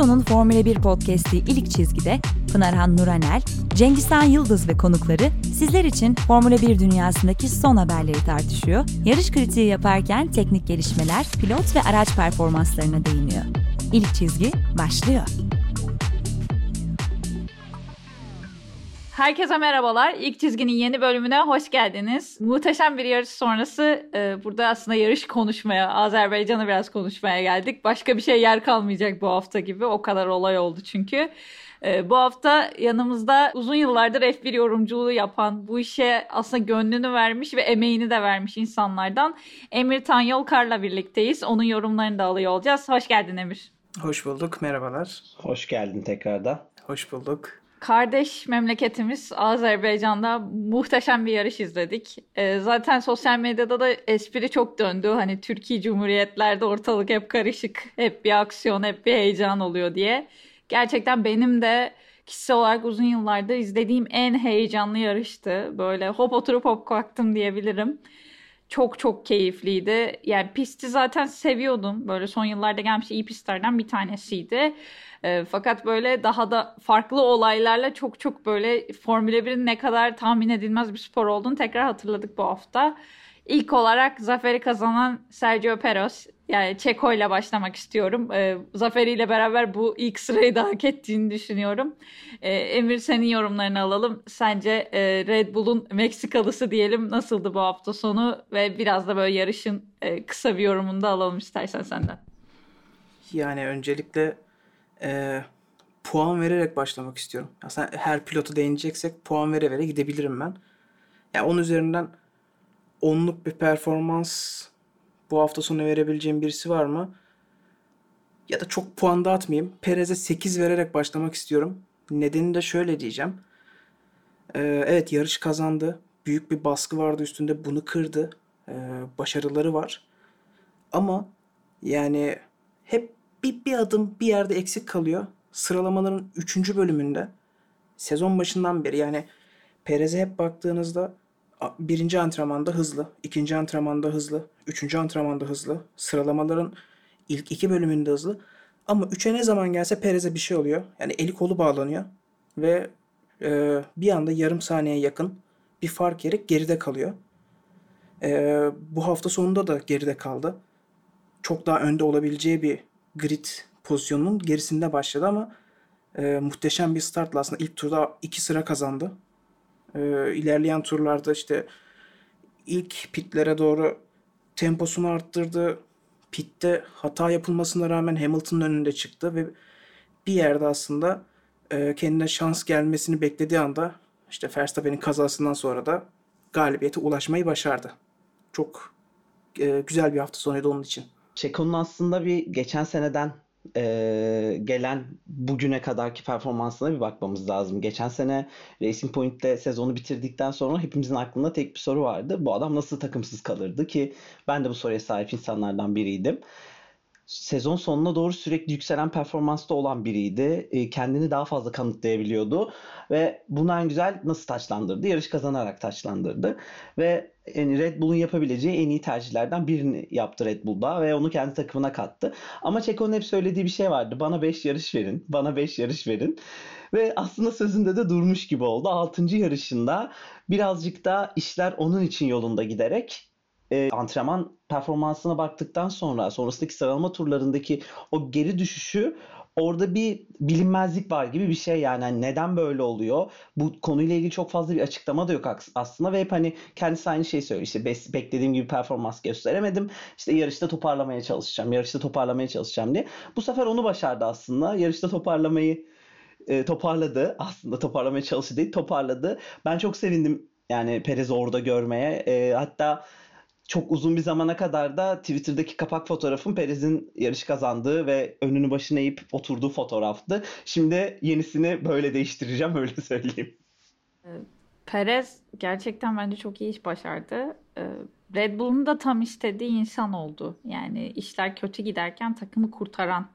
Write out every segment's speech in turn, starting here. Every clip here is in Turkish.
Sezonun Formula 1 podcast'i İlk Çizgi'de Pınarhan Nuranel, Cengizhan Yıldız ve konukları sizler için Formula 1 dünyasındaki son haberleri tartışıyor, yarış kritiği yaparken teknik gelişmeler, pilot ve araç performanslarına değiniyor. İlk Çizgi başlıyor. Herkese merhabalar. İlk çizginin yeni bölümüne hoş geldiniz. Muhteşem bir yarış sonrası e, burada aslında yarış konuşmaya, Azerbaycan'a biraz konuşmaya geldik. Başka bir şey yer kalmayacak bu hafta gibi. O kadar olay oldu çünkü. E, bu hafta yanımızda uzun yıllardır F1 yorumculuğu yapan, bu işe aslında gönlünü vermiş ve emeğini de vermiş insanlardan Emir Tanyolkar'la birlikteyiz. Onun yorumlarını da alıyor olacağız. Hoş geldin Emir. Hoş bulduk, merhabalar. Hoş geldin tekrardan. Hoş bulduk. Kardeş memleketimiz Azerbaycan'da muhteşem bir yarış izledik. Ee, zaten sosyal medyada da espri çok döndü. Hani Türkiye Cumhuriyetlerde ortalık hep karışık, hep bir aksiyon, hep bir heyecan oluyor diye. Gerçekten benim de kişisel olarak uzun yıllardır izlediğim en heyecanlı yarıştı. Böyle hop oturup hop kalktım diyebilirim. Çok çok keyifliydi. Yani pisti zaten seviyordum. Böyle son yıllarda gelmiş iyi pistlerden bir tanesiydi. E, fakat böyle daha da farklı olaylarla çok çok böyle Formula 1'in ne kadar tahmin edilmez bir spor olduğunu tekrar hatırladık bu hafta. İlk olarak zaferi kazanan Sergio Perez. Yani Çeko ile başlamak istiyorum. E, zaferiyle beraber bu ilk sırayı da hak ettiğini düşünüyorum. E, Emir senin yorumlarını alalım. Sence e, Red Bull'un Meksikalısı diyelim nasıldı bu hafta sonu? Ve biraz da böyle yarışın e, kısa bir yorumunu da alalım istersen senden. Yani öncelikle e, puan vererek başlamak istiyorum. Aslında her pilotu değineceksek puan vere vere gidebilirim ben. Yani onun üzerinden onluk bir performans bu hafta sonu verebileceğim birisi var mı? Ya da çok puan dağıtmayayım. Perez'e 8 vererek başlamak istiyorum. Nedeni de şöyle diyeceğim. Ee, evet yarış kazandı. Büyük bir baskı vardı üstünde. Bunu kırdı. Ee, başarıları var. Ama yani bir, bir adım bir yerde eksik kalıyor. Sıralamaların 3. bölümünde sezon başından beri yani Perez'e hep baktığınızda birinci antrenmanda hızlı, ikinci antrenmanda hızlı, üçüncü antrenmanda hızlı, sıralamaların ilk iki bölümünde hızlı. Ama üçe ne zaman gelse Perez'e bir şey oluyor. Yani eli kolu bağlanıyor ve e, bir anda yarım saniye yakın bir fark yerek geride kalıyor. E, bu hafta sonunda da geride kaldı. Çok daha önde olabileceği bir grid pozisyonunun gerisinde başladı ama e, muhteşem bir startla aslında ilk turda iki sıra kazandı. E, ilerleyen turlarda işte ilk pitlere doğru temposunu arttırdı. Pitte hata yapılmasına rağmen Hamilton'ın önünde çıktı ve bir yerde aslında e, kendine şans gelmesini beklediği anda işte Verstappen'in kazasından sonra da galibiyete ulaşmayı başardı. Çok e, güzel bir hafta sonuydu onun için. Çeko'nun aslında bir geçen seneden e, gelen bugüne kadarki performansına bir bakmamız lazım. Geçen sene Racing Point'te sezonu bitirdikten sonra hepimizin aklında tek bir soru vardı. Bu adam nasıl takımsız kalırdı ki ben de bu soruya sahip insanlardan biriydim sezon sonuna doğru sürekli yükselen performansta olan biriydi. E, kendini daha fazla kanıtlayabiliyordu ve bunu en güzel nasıl taçlandırdı? Yarış kazanarak taçlandırdı ve yani Red Bull'un yapabileceği en iyi tercihlerden birini yaptı Red Bull'da ve onu kendi takımına kattı. Ama Checo'nun hep söylediği bir şey vardı. Bana 5 yarış verin, bana 5 yarış verin. Ve aslında sözünde de durmuş gibi oldu. 6. yarışında birazcık da işler onun için yolunda giderek e, antrenman performansına baktıktan sonra sonrasındaki sıralama turlarındaki o geri düşüşü orada bir bilinmezlik var gibi bir şey yani. yani neden böyle oluyor? Bu konuyla ilgili çok fazla bir açıklama da yok aslında ve hep hani kendisi aynı şeyi söylüyor. İşte beklediğim gibi performans gösteremedim. İşte yarışta toparlamaya çalışacağım. Yarışta toparlamaya çalışacağım diye. Bu sefer onu başardı aslında. Yarışta toparlamayı e, toparladı. Aslında toparlamaya çalıştı değil, toparladı. Ben çok sevindim yani Perez orada görmeye. E, hatta çok uzun bir zamana kadar da Twitter'daki kapak fotoğrafım Perez'in yarış kazandığı ve önünü başına eğip oturduğu fotoğraftı. Şimdi yenisini böyle değiştireceğim öyle söyleyeyim. Ee, Perez gerçekten bence çok iyi iş başardı. Ee, Red Bull'un da tam istediği insan oldu. Yani işler kötü giderken takımı kurtaran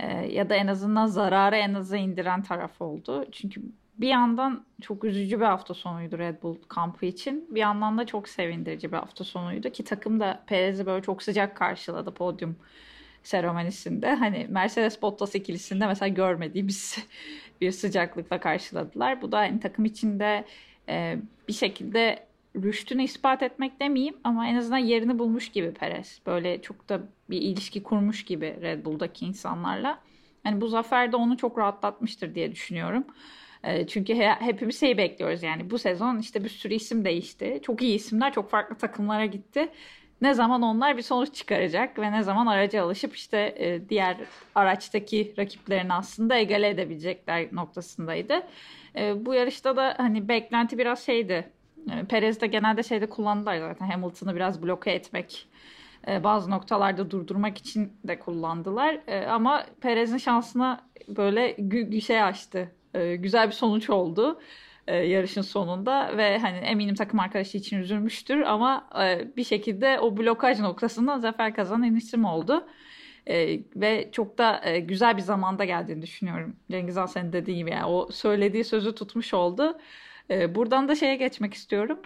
e, ya da en azından zararı en aza indiren taraf oldu. Çünkü bir yandan çok üzücü bir hafta sonuydu Red Bull kampı için. Bir yandan da çok sevindirici bir hafta sonuydu ki takım da Perez'i böyle çok sıcak karşıladı podyum seremonisinde hani Mercedes Bottas ikilisinde mesela görmediğimiz bir sıcaklıkla karşıladılar. Bu da hani takım içinde e, bir şekilde rüştünü ispat etmek demeyeyim ama en azından yerini bulmuş gibi Perez. Böyle çok da bir ilişki kurmuş gibi Red Bull'daki insanlarla. Yani bu zafer de onu çok rahatlatmıştır diye düşünüyorum. E, çünkü he, hepimiz şeyi bekliyoruz yani bu sezon işte bir sürü isim değişti. Çok iyi isimler çok farklı takımlara gitti. Ne zaman onlar bir sonuç çıkaracak ve ne zaman araca alışıp işte e, diğer araçtaki rakiplerini aslında egale edebilecekler noktasındaydı. E, bu yarışta da hani beklenti biraz şeydi. E, Perez de genelde şeyde kullandılar zaten Hamilton'ı biraz bloke etmek bazı noktalarda durdurmak için de kullandılar. Ama Perez'in şansına böyle şey açtı. E, güzel bir sonuç oldu yarışın sonunda ve hani eminim takım arkadaşı için üzülmüştür ama bir şekilde o blokaj noktasında zafer kazanan isim oldu. ve çok da güzel bir zamanda geldiğini düşünüyorum. Cengiz Han senin dediği gibi yani o söylediği sözü tutmuş oldu. buradan da şeye geçmek istiyorum.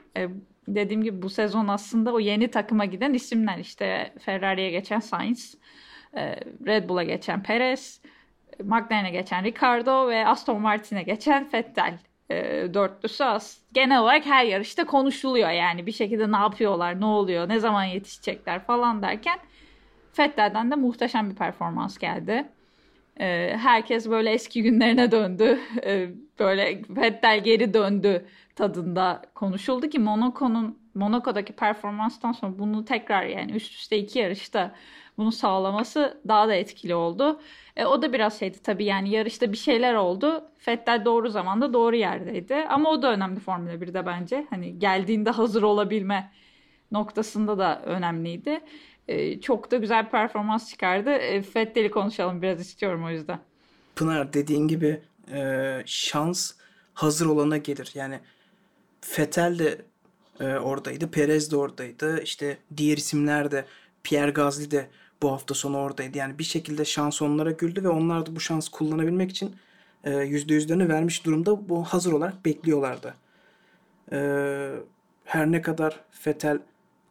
dediğim gibi bu sezon aslında o yeni takıma giden isimler işte Ferrari'ye geçen Sainz, Red Bull'a geçen Perez, McLaren'e geçen Ricardo ve Aston Martin'e geçen Vettel e, dörtlüsü az. Genel olarak her yarışta konuşuluyor yani bir şekilde ne yapıyorlar, ne oluyor, ne zaman yetişecekler falan derken Vettel'den de muhteşem bir performans geldi. E, herkes böyle eski günlerine döndü. E, böyle Vettel geri döndü tadında konuşuldu ki Monaco'nun Monaco'daki performanstan sonra bunu tekrar yani üst üste iki yarışta bunu sağlaması daha da etkili oldu. E, o da biraz şeydi tabii yani yarışta bir şeyler oldu. Fettel doğru zamanda doğru yerdeydi. Ama o da önemli Formula 1'de bence. Hani geldiğinde hazır olabilme noktasında da önemliydi. E, çok da güzel performans çıkardı. E, Fettel'i konuşalım biraz istiyorum o yüzden. Pınar dediğin gibi e, şans hazır olana gelir. Yani Fettel de e, oradaydı. Perez de oradaydı. İşte diğer isimler de Pierre Gasly de bu hafta sonu oradaydı. Yani bir şekilde şans onlara güldü ve onlar da bu şansı kullanabilmek için e, %100'lerini vermiş durumda bu hazır olarak bekliyorlardı. E, her ne kadar Fetel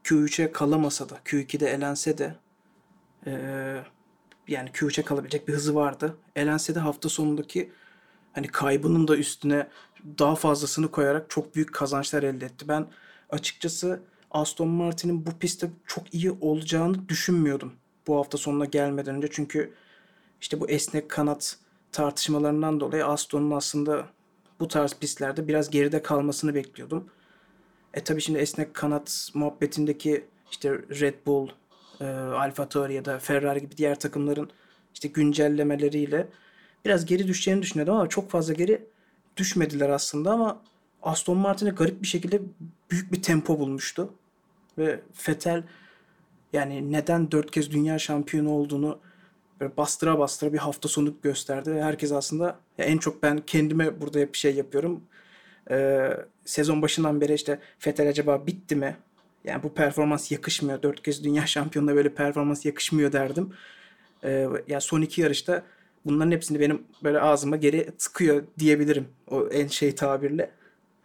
Q3'e kalamasa da Q2'de elense de e, yani Q3'e kalabilecek bir hızı vardı. Elense de hafta sonundaki hani kaybının da üstüne daha fazlasını koyarak çok büyük kazançlar elde etti. Ben açıkçası Aston Martin'in bu pistte çok iyi olacağını düşünmüyordum bu hafta sonuna gelmeden önce. Çünkü işte bu esnek kanat tartışmalarından dolayı Aston'un aslında bu tarz pistlerde biraz geride kalmasını bekliyordum. E tabi şimdi esnek kanat muhabbetindeki işte Red Bull, e, Alfa Tauri ya da Ferrari gibi diğer takımların işte güncellemeleriyle biraz geri düşeceğini düşünüyordum ama çok fazla geri düşmediler aslında ama Aston Martin'e garip bir şekilde büyük bir tempo bulmuştu. Ve Vettel yani neden dört kez dünya şampiyonu olduğunu böyle bastıra bastıra bir hafta sonu gösterdi. Ve herkes aslında en çok ben kendime burada bir şey yapıyorum. Ee, sezon başından beri işte Vettel acaba bitti mi? Yani bu performans yakışmıyor. Dört kez dünya şampiyonuna böyle performans yakışmıyor derdim. Ee, ya son iki yarışta bunların hepsini benim böyle ağzıma geri tıkıyor diyebilirim. O en şey tabirle.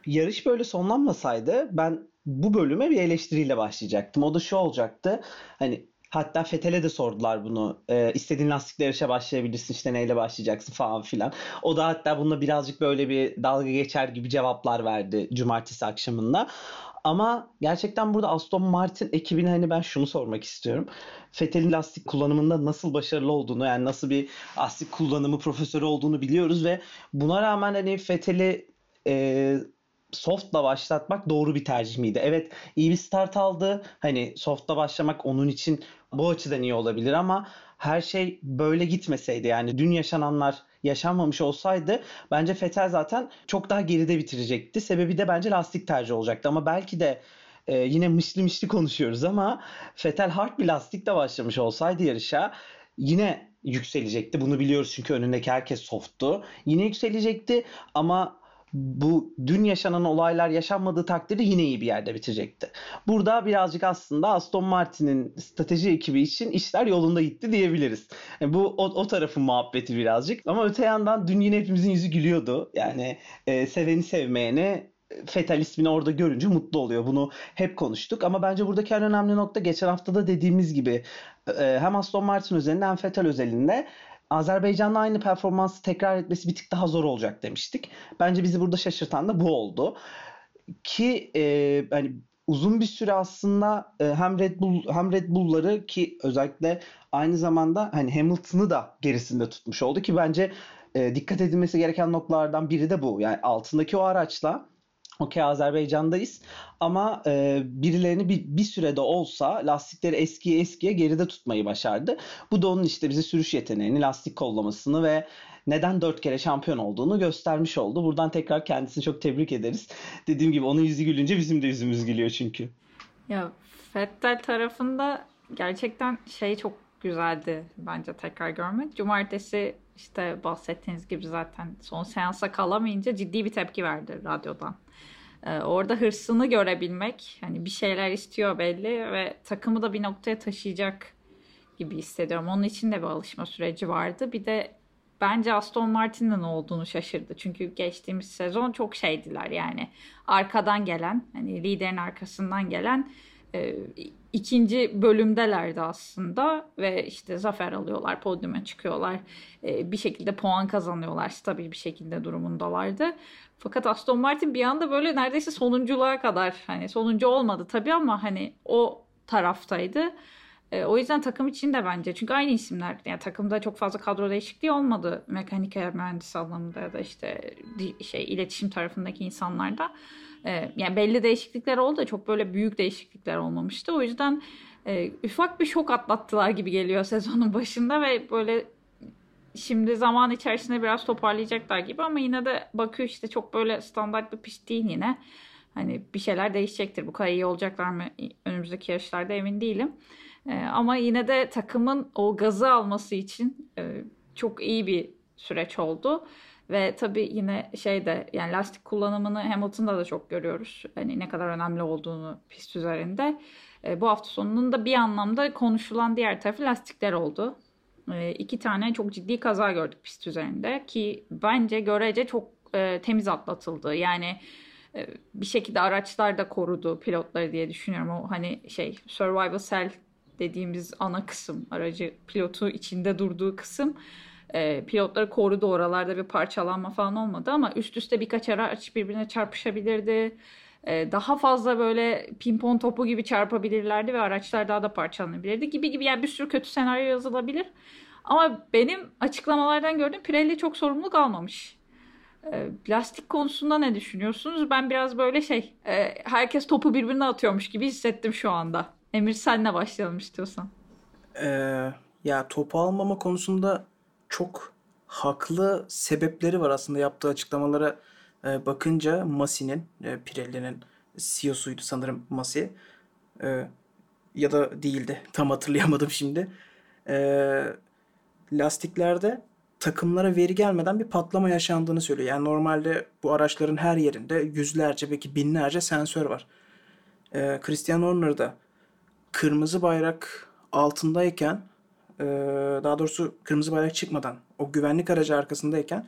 Yarış böyle sonlanmasaydı ben bu bölüme bir eleştiriyle başlayacaktım. O da şu olacaktı. Hani Hatta Fetel'e de sordular bunu. E, istediğin lastikle yarışa başlayabilirsin işte neyle başlayacaksın falan filan. O da hatta bununla birazcık böyle bir dalga geçer gibi cevaplar verdi cumartesi akşamında. Ama gerçekten burada Aston Martin ekibine hani ben şunu sormak istiyorum. Fethel'in lastik kullanımında nasıl başarılı olduğunu yani nasıl bir lastik kullanımı profesörü olduğunu biliyoruz ve buna rağmen hani Fethel'i e, soft'la başlatmak doğru bir tercih miydi? Evet iyi bir start aldı. Hani soft'la başlamak onun için bu açıdan iyi olabilir ama her şey böyle gitmeseydi yani dün yaşananlar yaşanmamış olsaydı bence Fetel zaten çok daha geride bitirecekti. Sebebi de bence lastik tercih olacaktı ama belki de e, yine mışlı mışlı konuşuyoruz ama Fetel hard bir lastikle başlamış olsaydı yarışa yine yükselecekti. Bunu biliyoruz çünkü önündeki herkes softtu. Yine yükselecekti ama bu dün yaşanan olaylar yaşanmadığı takdirde yine iyi bir yerde bitirecekti. Burada birazcık aslında Aston Martin'in strateji ekibi için işler yolunda gitti diyebiliriz. Yani bu o, o tarafın muhabbeti birazcık. Ama öte yandan dün yine hepimizin yüzü gülüyordu. Yani e, seveni sevmeyeni Fetal ismini orada görünce mutlu oluyor. Bunu hep konuştuk ama bence buradaki en önemli nokta geçen haftada dediğimiz gibi e, hem Aston Martin özelinde hem Fetal özelinde Azerbaycan'la aynı performansı tekrar etmesi bir tık daha zor olacak demiştik. Bence bizi burada şaşırtan da bu oldu. Ki e, hani uzun bir süre aslında e, hem Red Bull hem Red Bull'ları ki özellikle aynı zamanda hani Hamilton'ı da gerisinde tutmuş oldu ki bence e, dikkat edilmesi gereken noktalardan biri de bu. Yani altındaki o araçla Okey Azerbaycan'dayız ama e, birilerini bir, bir sürede olsa lastikleri eskiye eskiye geride tutmayı başardı. Bu da onun işte bize sürüş yeteneğini, lastik kollamasını ve neden dört kere şampiyon olduğunu göstermiş oldu. Buradan tekrar kendisini çok tebrik ederiz. Dediğim gibi onun yüzü gülünce bizim de yüzümüz gülüyor çünkü. Ya Fettel tarafında gerçekten şey çok güzeldi bence tekrar görmek. Cumartesi işte bahsettiğiniz gibi zaten son seansa kalamayınca ciddi bir tepki verdi radyodan. Ee, orada hırsını görebilmek, hani bir şeyler istiyor belli ve takımı da bir noktaya taşıyacak gibi hissediyorum. Onun için de bir alışma süreci vardı. Bir de bence Aston Martin'in olduğunu şaşırdı. Çünkü geçtiğimiz sezon çok şeydiler yani. Arkadan gelen, hani liderin arkasından gelen e, ikinci bölümdelerdi aslında ve işte zafer alıyorlar, podyuma çıkıyorlar, e, bir şekilde puan kazanıyorlar, stabil bir şekilde durumundalardı. Fakat Aston Martin bir anda böyle neredeyse sonunculuğa kadar hani sonuncu olmadı tabii ama hani o taraftaydı. E, o yüzden takım için de bence çünkü aynı isimler yani takımda çok fazla kadro değişikliği olmadı mekanik mühendis anlamında ya da işte şey iletişim tarafındaki insanlarda. E, yani belli değişiklikler oldu da çok böyle büyük değişiklikler olmamıştı. O yüzden e, ufak bir şok atlattılar gibi geliyor sezonun başında ve böyle şimdi zaman içerisinde biraz toparlayacaklar gibi ama yine de Bakü işte çok böyle standart bir pist değil yine. Hani bir şeyler değişecektir. Bu kadar iyi olacaklar mı önümüzdeki yarışlarda emin değilim. E, ama yine de takımın o gazı alması için e, çok iyi bir süreç oldu. Ve tabii yine şeyde yani lastik kullanımını Hamilton'da da çok görüyoruz. Hani ne kadar önemli olduğunu pist üzerinde. E, bu hafta sonunun da bir anlamda konuşulan diğer tarafı lastikler oldu. E, iki tane çok ciddi kaza gördük pist üzerinde ki bence görece çok e, temiz atlatıldı. Yani e, bir şekilde araçlar da korudu pilotları diye düşünüyorum. O hani şey survival cell dediğimiz ana kısım aracı pilotu içinde durduğu kısım e, pilotları korudu oralarda bir parçalanma falan olmadı ama üst üste birkaç araç birbirine çarpışabilirdi. E, daha fazla böyle pimpon topu gibi çarpabilirlerdi ve araçlar daha da parçalanabilirdi gibi gibi yani bir sürü kötü senaryo yazılabilir. Ama benim açıklamalardan gördüğüm Pirelli çok sorumluluk almamış. E, lastik konusunda ne düşünüyorsunuz? Ben biraz böyle şey e, herkes topu birbirine atıyormuş gibi hissettim şu anda. Emir senle başlayalım istiyorsan. Ee, ya topu almama konusunda çok haklı sebepleri var aslında yaptığı açıklamalara e, bakınca Masi'nin, e, Pirelli'nin CEO'suydu sanırım Masi. E, ya da değildi. Tam hatırlayamadım şimdi. E, lastiklerde takımlara veri gelmeden bir patlama yaşandığını söylüyor. Yani normalde bu araçların her yerinde yüzlerce belki binlerce sensör var. E, Christian Horner'da kırmızı bayrak altındayken e, daha doğrusu kırmızı bayrak çıkmadan o güvenlik aracı arkasındayken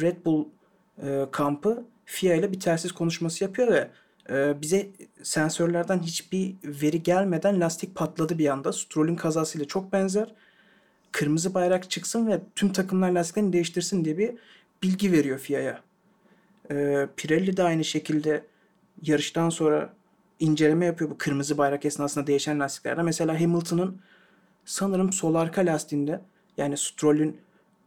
Red Bull e, kampı FIA ile bir telsiz konuşması yapıyor ve e, bize sensörlerden hiçbir veri gelmeden lastik patladı bir anda. Stroll'ün kazasıyla çok benzer. Kırmızı bayrak çıksın ve tüm takımlar lastiklerini değiştirsin diye bir bilgi veriyor FIA'ya. E, Pirelli de aynı şekilde yarıştan sonra inceleme yapıyor bu kırmızı bayrak esnasında değişen lastiklerde. Mesela Hamilton'ın sanırım sol arka lastiğinde yani Stroll'ün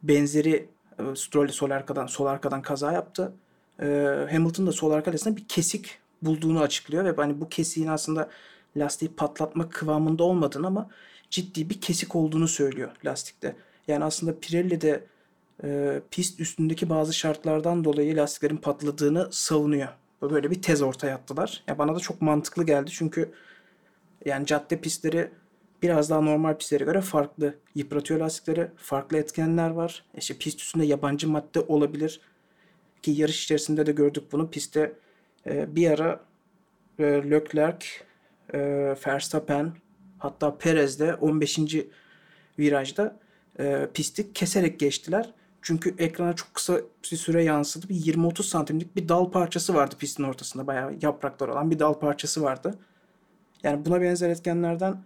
benzeri e, Stroll sol arkadan sol arkadan kaza yaptı. E, Hamilton da sol arka lastiğinde bir kesik bulduğunu açıklıyor ve hani bu kesiğin aslında lastiği patlatma kıvamında olmadığını ama ciddi bir kesik olduğunu söylüyor lastikte. Yani aslında Pirelli de e, pist üstündeki bazı şartlardan dolayı lastiklerin patladığını savunuyor. Böyle bir tez ortaya attılar. Ya bana da çok mantıklı geldi çünkü yani cadde pistleri biraz daha normal pistlere göre farklı yıpratıyor lastikleri. Farklı etkenler var. İşte pist üstünde yabancı madde olabilir. Ki yarış içerisinde de gördük bunu. Pistte e, bir ara e, Leclerc, e, Verstappen hatta Perez de 15. virajda e, pisti keserek geçtiler. Çünkü ekrana çok kısa bir süre yansıdı. Bir 20-30 santimlik bir dal parçası vardı pistin ortasında. Bayağı yapraklar olan bir dal parçası vardı. Yani buna benzer etkenlerden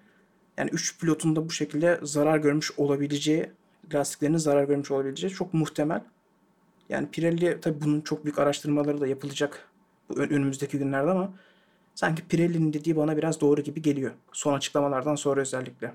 yani 3 pilotun da bu şekilde zarar görmüş olabileceği, lastiklerinin zarar görmüş olabileceği çok muhtemel. Yani Pirelli tabii bunun çok büyük araştırmaları da yapılacak önümüzdeki günlerde ama sanki Pirelli'nin dediği bana biraz doğru gibi geliyor. Son açıklamalardan sonra özellikle.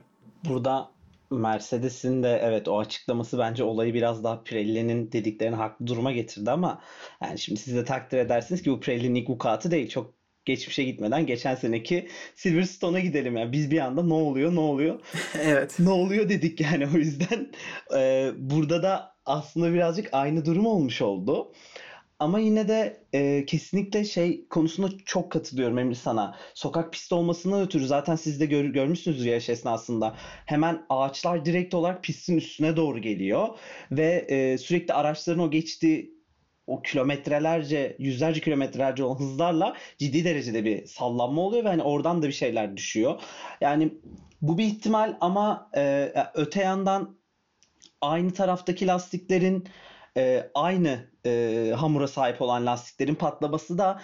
Burada Mercedes'in de evet o açıklaması bence olayı biraz daha Pirelli'nin dediklerini haklı duruma getirdi ama yani şimdi siz de takdir edersiniz ki bu Pirelli'nin ilk vukuatı değil. Çok geçmişe gitmeden geçen seneki Silverstone'a gidelim yani. Biz bir anda ne oluyor ne oluyor? evet. Ne oluyor dedik yani o yüzden e, burada da aslında birazcık aynı durum olmuş oldu. Ama yine de e, kesinlikle şey konusunda çok katılıyorum Emre sana. Sokak pisti olmasından ötürü zaten siz de gör, görmüşsünüz yarış esnasında. Hemen ağaçlar direkt olarak pistin üstüne doğru geliyor. Ve e, sürekli araçların o geçtiği o kilometrelerce, yüzlerce kilometrelerce olan hızlarla ciddi derecede bir sallanma oluyor ve hani oradan da bir şeyler düşüyor. Yani bu bir ihtimal ama e, öte yandan aynı taraftaki lastiklerin e, aynı e, hamura sahip olan lastiklerin patlaması da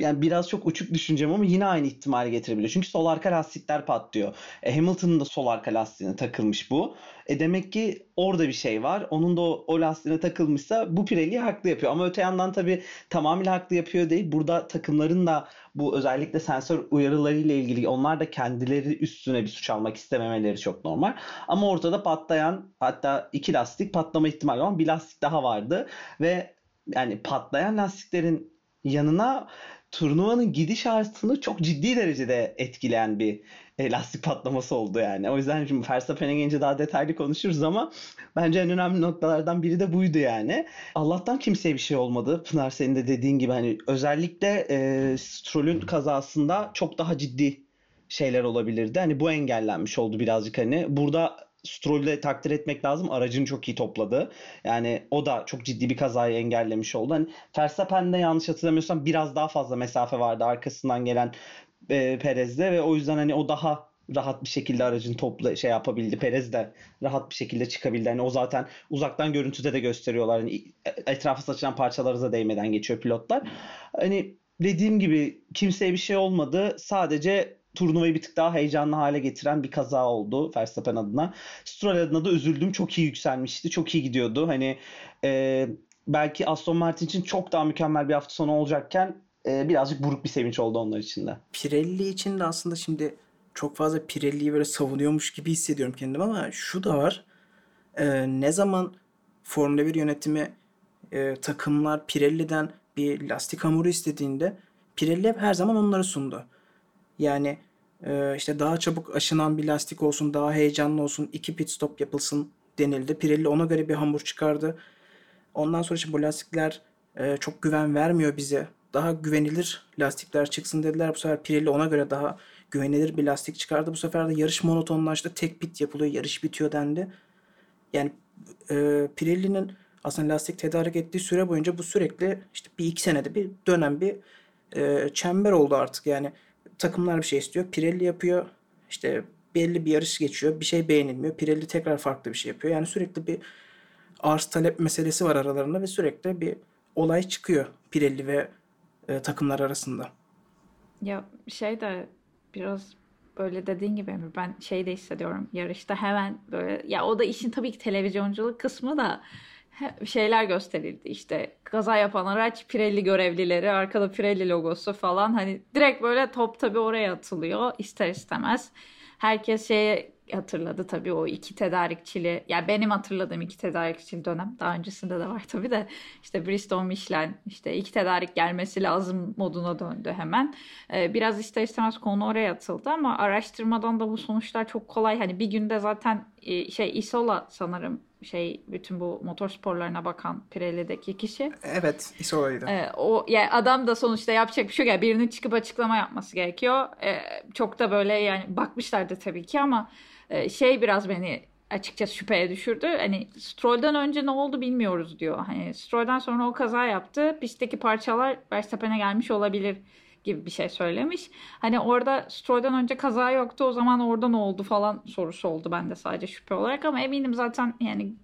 yani biraz çok uçuk düşüneceğim ama yine aynı ihtimali getirebiliyor. Çünkü sol arka lastikler patlıyor. E, Hamilton'ın da sol arka lastiğine takılmış bu. E demek ki orada bir şey var. Onun da o, o lastiğine takılmışsa bu Pirelli'yi haklı yapıyor. Ama öte yandan tabii tamamıyla haklı yapıyor değil. Burada takımların da bu özellikle sensör uyarılarıyla ilgili onlar da kendileri üstüne bir suç almak istememeleri çok normal. Ama ortada patlayan hatta iki lastik patlama ihtimali olan bir lastik daha vardı ve yani patlayan lastiklerin yanına turnuvanın gidiş gidişatını çok ciddi derecede etkileyen bir lastik patlaması oldu yani. O yüzden şimdi Verstappen'e gelince daha detaylı konuşuruz ama bence en önemli noktalardan biri de buydu yani. Allah'tan kimseye bir şey olmadı. Pınar senin de dediğin gibi hani özellikle e, Stroll'ün kazasında çok daha ciddi şeyler olabilirdi. Hani bu engellenmiş oldu birazcık hani. Burada Stroll'ü takdir etmek lazım. Aracını çok iyi topladı. Yani o da çok ciddi bir kazayı engellemiş oldu. Hani Verstappen'de yanlış hatırlamıyorsam biraz daha fazla mesafe vardı arkasından gelen e, Perez'de ve o yüzden hani o daha rahat bir şekilde aracın topla şey yapabildi. Perez de rahat bir şekilde çıkabildi. Hani o zaten uzaktan görüntüde de gösteriyorlar. Hani etrafa saçılan parçalara da değmeden geçiyor pilotlar. Hani dediğim gibi kimseye bir şey olmadı. Sadece turnuvayı bir tık daha heyecanlı hale getiren bir kaza oldu Verstappen adına. Stroll adına da üzüldüm. Çok iyi yükselmişti. Çok iyi gidiyordu. Hani e, belki Aston Martin için çok daha mükemmel bir hafta sonu olacakken e, birazcık buruk bir sevinç oldu onlar için de. Pirelli için de aslında şimdi çok fazla Pirelli'yi böyle savunuyormuş gibi hissediyorum kendim ama şu da var. E, ne zaman Formula 1 yönetimi e, takımlar Pirelli'den bir lastik hamuru istediğinde Pirelli her zaman onları sundu. Yani e, işte daha çabuk aşınan bir lastik olsun, daha heyecanlı olsun, iki pit stop yapılsın denildi. Pirelli ona göre bir hamur çıkardı. Ondan sonra işte bu lastikler e, çok güven vermiyor bize. Daha güvenilir lastikler çıksın dediler. Bu sefer Pirelli ona göre daha güvenilir bir lastik çıkardı. Bu sefer de yarış monotonlaştı. Tek pit yapılıyor, yarış bitiyor dendi. Yani e, Pirelli'nin aslında lastik tedarik ettiği süre boyunca bu sürekli işte bir iki senede bir dönem bir e, çember oldu artık. Yani takımlar bir şey istiyor. Pirelli yapıyor. İşte belli bir yarış geçiyor. Bir şey beğenilmiyor. Pirelli tekrar farklı bir şey yapıyor. Yani sürekli bir arz talep meselesi var aralarında ve sürekli bir olay çıkıyor Pirelli ve e, takımlar arasında. Ya şey de biraz böyle dediğin gibi ben şey de hissediyorum yarışta hemen böyle ya o da işin tabii ki televizyonculuk kısmı da şeyler gösterildi işte kaza yapan araç Pirelli görevlileri arkada Pirelli logosu falan hani direkt böyle top tabii oraya atılıyor ister istemez. Herkes şeye hatırladı tabii o iki tedarikçili ya yani benim hatırladığım iki tedarikçili dönem daha öncesinde de var tabii de işte Bristol Michelin işte iki tedarik gelmesi lazım moduna döndü hemen. Ee, biraz ister istemez konu oraya atıldı ama araştırmadan da bu sonuçlar çok kolay hani bir günde zaten e, şey Isola sanırım şey bütün bu motor sporlarına bakan Pirelli'deki kişi. Evet, Isola'ydı. Ee, o yani adam da sonuçta yapacak bir şey yok. Yani birinin çıkıp açıklama yapması gerekiyor. Ee, çok da böyle yani bakmışlardı tabii ki ama şey biraz beni açıkçası şüpheye düşürdü. Hani Stroll'den önce ne oldu bilmiyoruz diyor. Hani Stroll'den sonra o kaza yaptı. Pistteki parçalar Verstappen'e gelmiş olabilir gibi bir şey söylemiş. Hani orada Stroll'den önce kaza yoktu o zaman orada ne oldu falan sorusu oldu bende sadece şüphe olarak ama eminim zaten yani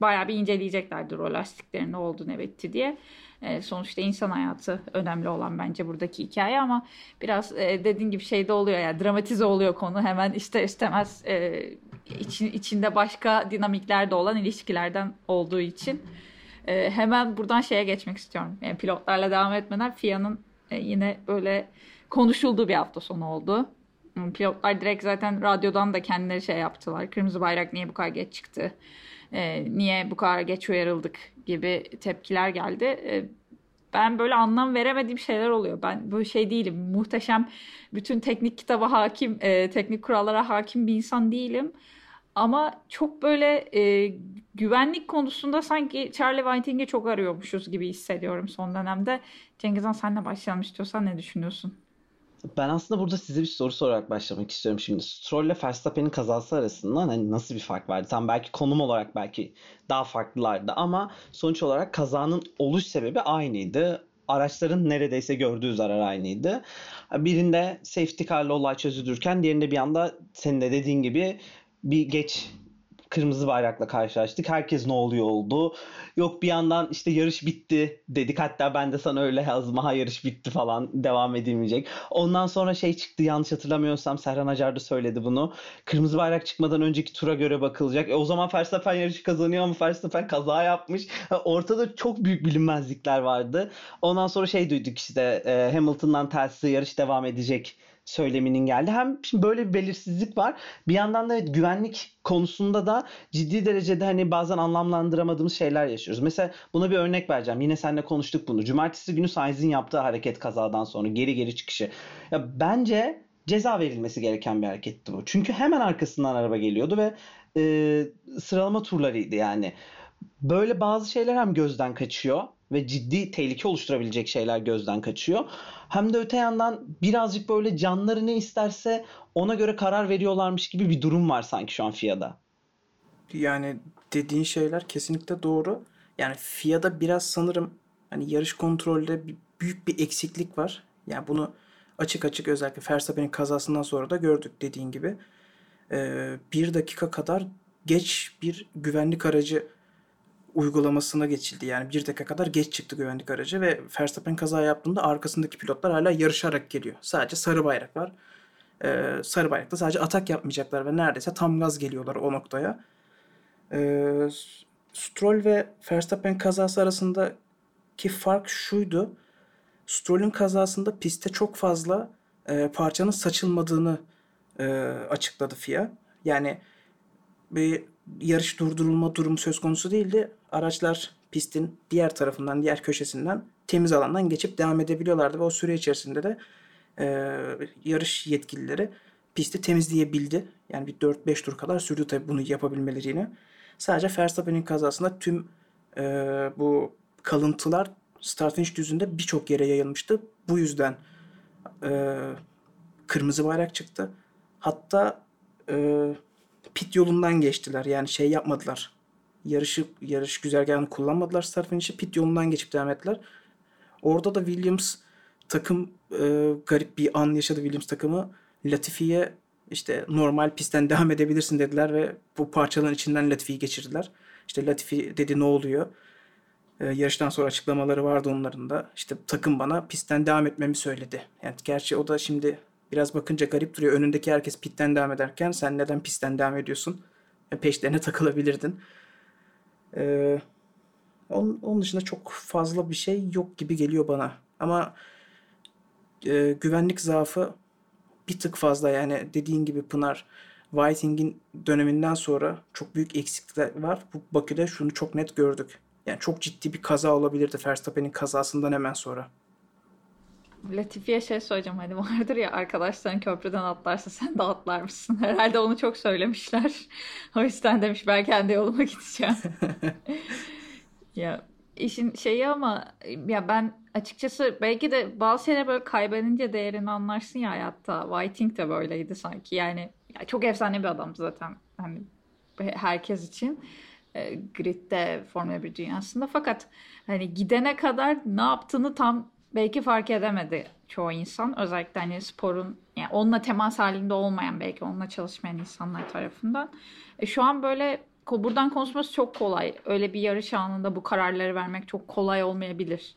bayağı bir inceleyeceklerdir o lastiklerin ne oldu ne bitti diye. E, sonuçta insan hayatı önemli olan bence buradaki hikaye ama biraz e, dediğin gibi şeyde oluyor ya yani, dramatize oluyor konu hemen ister istemez e, için, içinde başka dinamikler de olan ilişkilerden olduğu için. Hemen buradan şeye geçmek istiyorum. Yani pilotlarla devam etmeden FIA'nın yine böyle konuşulduğu bir hafta sonu oldu. Pilotlar direkt zaten radyodan da kendileri şey yaptılar. Kırmızı bayrak niye bu kadar geç çıktı? E, niye bu kadar geç uyarıldık gibi tepkiler geldi. E, ben böyle anlam veremediğim şeyler oluyor. Ben böyle şey değilim. Muhteşem bütün teknik kitaba hakim, e, teknik kurallara hakim bir insan değilim. Ama çok böyle e, güvenlik konusunda sanki Charlie Whiting'i çok arıyormuşuz gibi hissediyorum son dönemde. Cengizhan senle başlayalım istiyorsan ne düşünüyorsun? Ben aslında burada size bir soru sorarak başlamak istiyorum şimdi. Stroll ile Verstappen'in kazası arasında hani nasıl bir fark vardı? Tam belki konum olarak belki daha farklılardı ama sonuç olarak kazanın oluş sebebi aynıydı. Araçların neredeyse gördüğü zarar aynıydı. Birinde safety car'la olay çözülürken diğerinde bir anda senin de dediğin gibi bir geç kırmızı bayrakla karşılaştık. Herkes ne oluyor oldu. Yok bir yandan işte yarış bitti dedik. Hatta ben de sana öyle yazdım. Ha yarış bitti falan devam edilmeyecek. Ondan sonra şey çıktı yanlış hatırlamıyorsam Serhan Acar da söyledi bunu. Kırmızı bayrak çıkmadan önceki tura göre bakılacak. E o zaman Verstappen yarışı kazanıyor ama Verstappen kaza yapmış. Ortada çok büyük bilinmezlikler vardı. Ondan sonra şey duyduk işte e, Hamilton'dan tersi yarış devam edecek söyleminin geldi. Hem şimdi böyle bir belirsizlik var. Bir yandan da evet, güvenlik konusunda da ciddi derecede hani bazen anlamlandıramadığımız şeyler yaşıyoruz. Mesela buna bir örnek vereceğim. Yine seninle konuştuk bunu. Cumartesi günü Sainz'in yaptığı hareket kazadan sonra geri geri çıkışı. Ya bence ceza verilmesi gereken bir hareketti bu. Çünkü hemen arkasından araba geliyordu ve e, sıralama turlarıydı yani. Böyle bazı şeyler hem gözden kaçıyor ve ciddi tehlike oluşturabilecek şeyler gözden kaçıyor. Hem de öte yandan birazcık böyle canları ne isterse ona göre karar veriyorlarmış gibi bir durum var sanki şu an FIA'da. Yani dediğin şeyler kesinlikle doğru. Yani FIA'da biraz sanırım hani yarış kontrolde bir, büyük bir eksiklik var. Yani bunu açık açık özellikle Verstappen'in kazasından sonra da gördük dediğin gibi. Ee, bir dakika kadar geç bir güvenlik aracı uygulamasına geçildi. Yani bir dakika kadar geç çıktı güvenlik aracı ve Verstappen kaza yaptığında arkasındaki pilotlar hala yarışarak geliyor. Sadece sarı bayrak var. Ee, sarı bayrakta sadece atak yapmayacaklar ve neredeyse tam gaz geliyorlar o noktaya. Ee, Stroll ve Verstappen kazası arasındaki fark şuydu. Stroll'ün kazasında pistte çok fazla e, parçanın saçılmadığını e, açıkladı FIA. Yani bir yarış durdurulma durumu söz konusu değildi. Araçlar pistin diğer tarafından, diğer köşesinden temiz alandan geçip devam edebiliyorlardı ve o süre içerisinde de e, yarış yetkilileri pisti temizleyebildi. Yani bir 4-5 tur kadar sürdü tabii bunu yapabilmeleri yine. Sadece Verstappen'in kazasında tüm e, bu kalıntılar start finish düzünde birçok yere yayılmıştı. Bu yüzden e, kırmızı bayrak çıktı. Hatta e, pit yolundan geçtiler. Yani şey yapmadılar. Yarışı yarış güzergahını kullanmadılar start finish'i. Pit yolundan geçip devam ettiler. Orada da Williams takım e, garip bir an yaşadı Williams takımı. Latifi'ye işte normal pistten devam edebilirsin dediler ve bu parçaların içinden Latifi'yi geçirdiler. İşte Latifi dedi ne oluyor? Ee, yarıştan sonra açıklamaları vardı onların da. İşte takım bana pistten devam etmemi söyledi. Yani gerçi o da şimdi biraz bakınca garip duruyor. Önündeki herkes pitten devam ederken sen neden pistten devam ediyorsun? Peşlerine takılabilirdin. Ee, onun, onun dışında çok fazla bir şey yok gibi geliyor bana. Ama e, güvenlik zaafı bir tık fazla yani dediğin gibi Pınar Whiting'in döneminden sonra çok büyük eksiklikler var. Bu Bakü'de şunu çok net gördük. Yani çok ciddi bir kaza olabilirdi Verstappen'in kazasından hemen sonra. Latifi'ye şey söyleyeceğim hani vardır ya arkadaşların köprüden atlarsa sen de atlar mısın? Herhalde onu çok söylemişler. o yüzden demiş ben kendi yoluma gideceğim. ya işin şeyi ama ya ben açıkçası belki de bazı şeyler böyle kaybedince değerini anlarsın ya hayatta. Whiting de böyleydi sanki. Yani ya çok efsane bir adam zaten. Hani herkes için e, gridde Formula 1 dünyasında. Fakat hani gidene kadar ne yaptığını tam belki fark edemedi çoğu insan. Özellikle hani sporun yani onunla temas halinde olmayan belki onunla çalışmayan insanlar tarafından. E, şu an böyle buradan konuşması çok kolay. Öyle bir yarış anında bu kararları vermek çok kolay olmayabilir.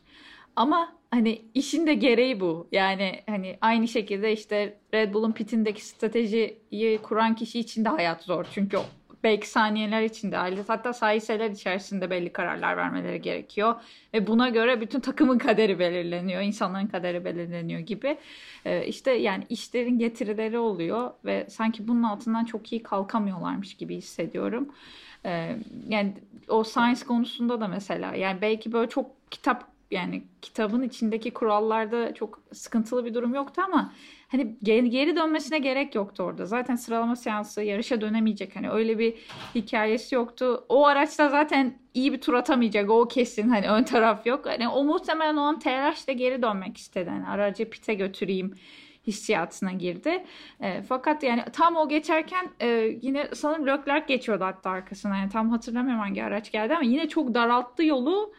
Ama hani işin de gereği bu. Yani hani aynı şekilde işte Red Bull'un pitindeki stratejiyi kuran kişi için de hayat zor. Çünkü belki saniyeler içinde hatta saniyeler içerisinde belli kararlar vermeleri gerekiyor. Ve buna göre bütün takımın kaderi belirleniyor, insanların kaderi belirleniyor gibi. Ee, işte yani işlerin getirileri oluyor ve sanki bunun altından çok iyi kalkamıyorlarmış gibi hissediyorum. Ee, yani o science konusunda da mesela yani belki böyle çok kitap yani kitabın içindeki kurallarda çok sıkıntılı bir durum yoktu ama hani geri, dönmesine gerek yoktu orada. Zaten sıralama seansı yarışa dönemeyecek. Hani öyle bir hikayesi yoktu. O araçta zaten iyi bir tur atamayacak. O kesin. Hani ön taraf yok. Hani o muhtemelen o an telaşla geri dönmek istedi. Hani aracı pite götüreyim hissiyatına girdi. E, fakat yani tam o geçerken e, yine sanırım Leclerc geçiyordu hatta arkasına. Yani tam hatırlamıyorum hangi araç geldi ama yine çok daralttı yolu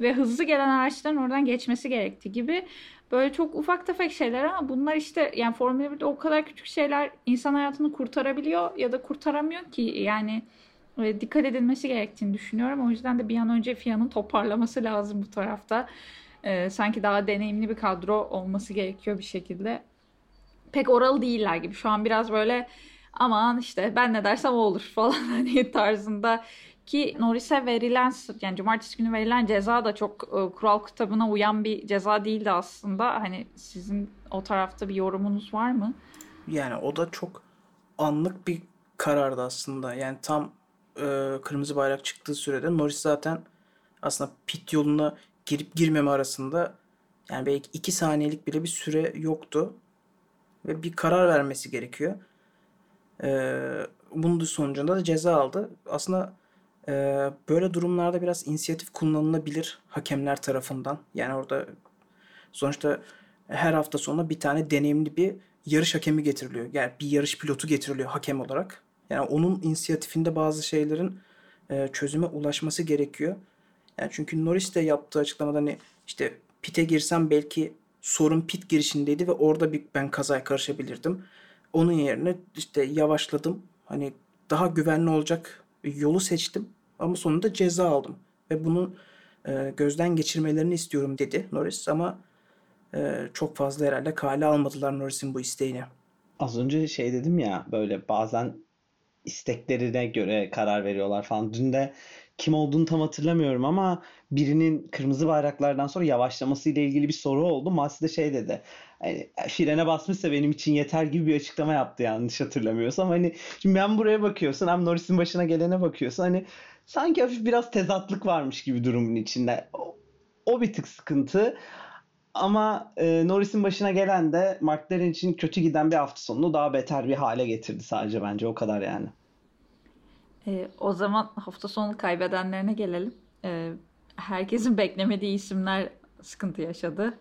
ve hızlı gelen araçların oradan geçmesi gerekti gibi böyle çok ufak tefek şeyler ama bunlar işte yani Formula 1'de o kadar küçük şeyler insan hayatını kurtarabiliyor ya da kurtaramıyor ki yani e, dikkat edilmesi gerektiğini düşünüyorum. O yüzden de bir an önce FIA'nın toparlaması lazım bu tarafta. E, sanki daha deneyimli bir kadro olması gerekiyor bir şekilde. Pek oralı değiller gibi. Şu an biraz böyle aman işte ben ne dersem olur falan hani tarzında ki Norris'e verilen yani cumartesi günü verilen ceza da çok e, kural kitabına uyan bir ceza değildi aslında. Hani sizin o tarafta bir yorumunuz var mı? Yani o da çok anlık bir karardı aslında. Yani tam e, kırmızı bayrak çıktığı sürede Norris zaten aslında pit yoluna girip girmeme arasında yani belki iki saniyelik bile bir süre yoktu. Ve bir karar vermesi gerekiyor. E, bunun sonucunda da ceza aldı. Aslında ee, böyle durumlarda biraz inisiyatif kullanılabilir hakemler tarafından. Yani orada sonuçta her hafta sonunda bir tane deneyimli bir yarış hakemi getiriliyor. Yani bir yarış pilotu getiriliyor hakem olarak. Yani onun inisiyatifinde bazı şeylerin e, çözüme ulaşması gerekiyor. Yani çünkü Norris de yaptığı açıklamada hani işte pite girsem belki sorun pit girişindeydi ve orada bir ben kazaya karışabilirdim. Onun yerine işte yavaşladım. Hani daha güvenli olacak yolu seçtim ama sonunda ceza aldım. Ve bunu e, gözden geçirmelerini istiyorum dedi Norris ama e, çok fazla herhalde kale almadılar Norris'in bu isteğini. Az önce şey dedim ya böyle bazen isteklerine göre karar veriyorlar falan. Dün de kim olduğunu tam hatırlamıyorum ama birinin kırmızı bayraklardan sonra yavaşlaması ile ilgili bir soru oldu. Masi de şey dedi. Hani frene basmışsa benim için yeter gibi bir açıklama yaptı yanlış hatırlamıyorsam. Hani şimdi ben buraya bakıyorsun hem Norris'in başına gelene bakıyorsun. Hani sanki hafif biraz tezatlık varmış gibi durumun içinde. O, o bir tık sıkıntı. Ama e, Norris'in başına gelen de McLaren için kötü giden bir hafta sonunu daha beter bir hale getirdi sadece bence o kadar yani. E, o zaman hafta sonu kaybedenlerine gelelim. E, herkesin beklemediği isimler sıkıntı yaşadı.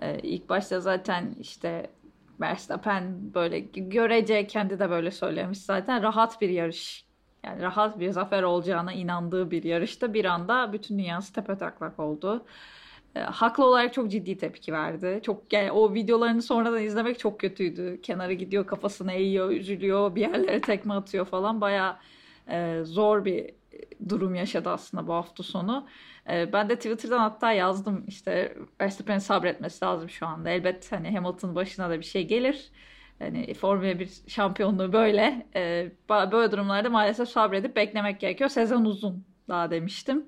E, ilk başta zaten işte Verstappen böyle görece kendi de böyle söylemiş zaten rahat bir yarış. Yani rahat bir zafer olacağına inandığı bir yarışta bir anda bütün dünyası tepe taklak oldu. E, haklı olarak çok ciddi tepki verdi. Çok yani o videolarını sonradan izlemek çok kötüydü. Kenara gidiyor, kafasını eğiyor, üzülüyor, bir yerlere tekme atıyor falan. Bayağı e, zor bir durum yaşadı aslında bu hafta sonu. E, ben de Twitter'dan hatta yazdım işte Verstappen'in sabretmesi lazım şu anda. Elbet hani Hamilton başına da bir şey gelir. Hani Formula 1 şampiyonluğu böyle. E, böyle durumlarda maalesef sabredip beklemek gerekiyor. Sezon uzun daha demiştim.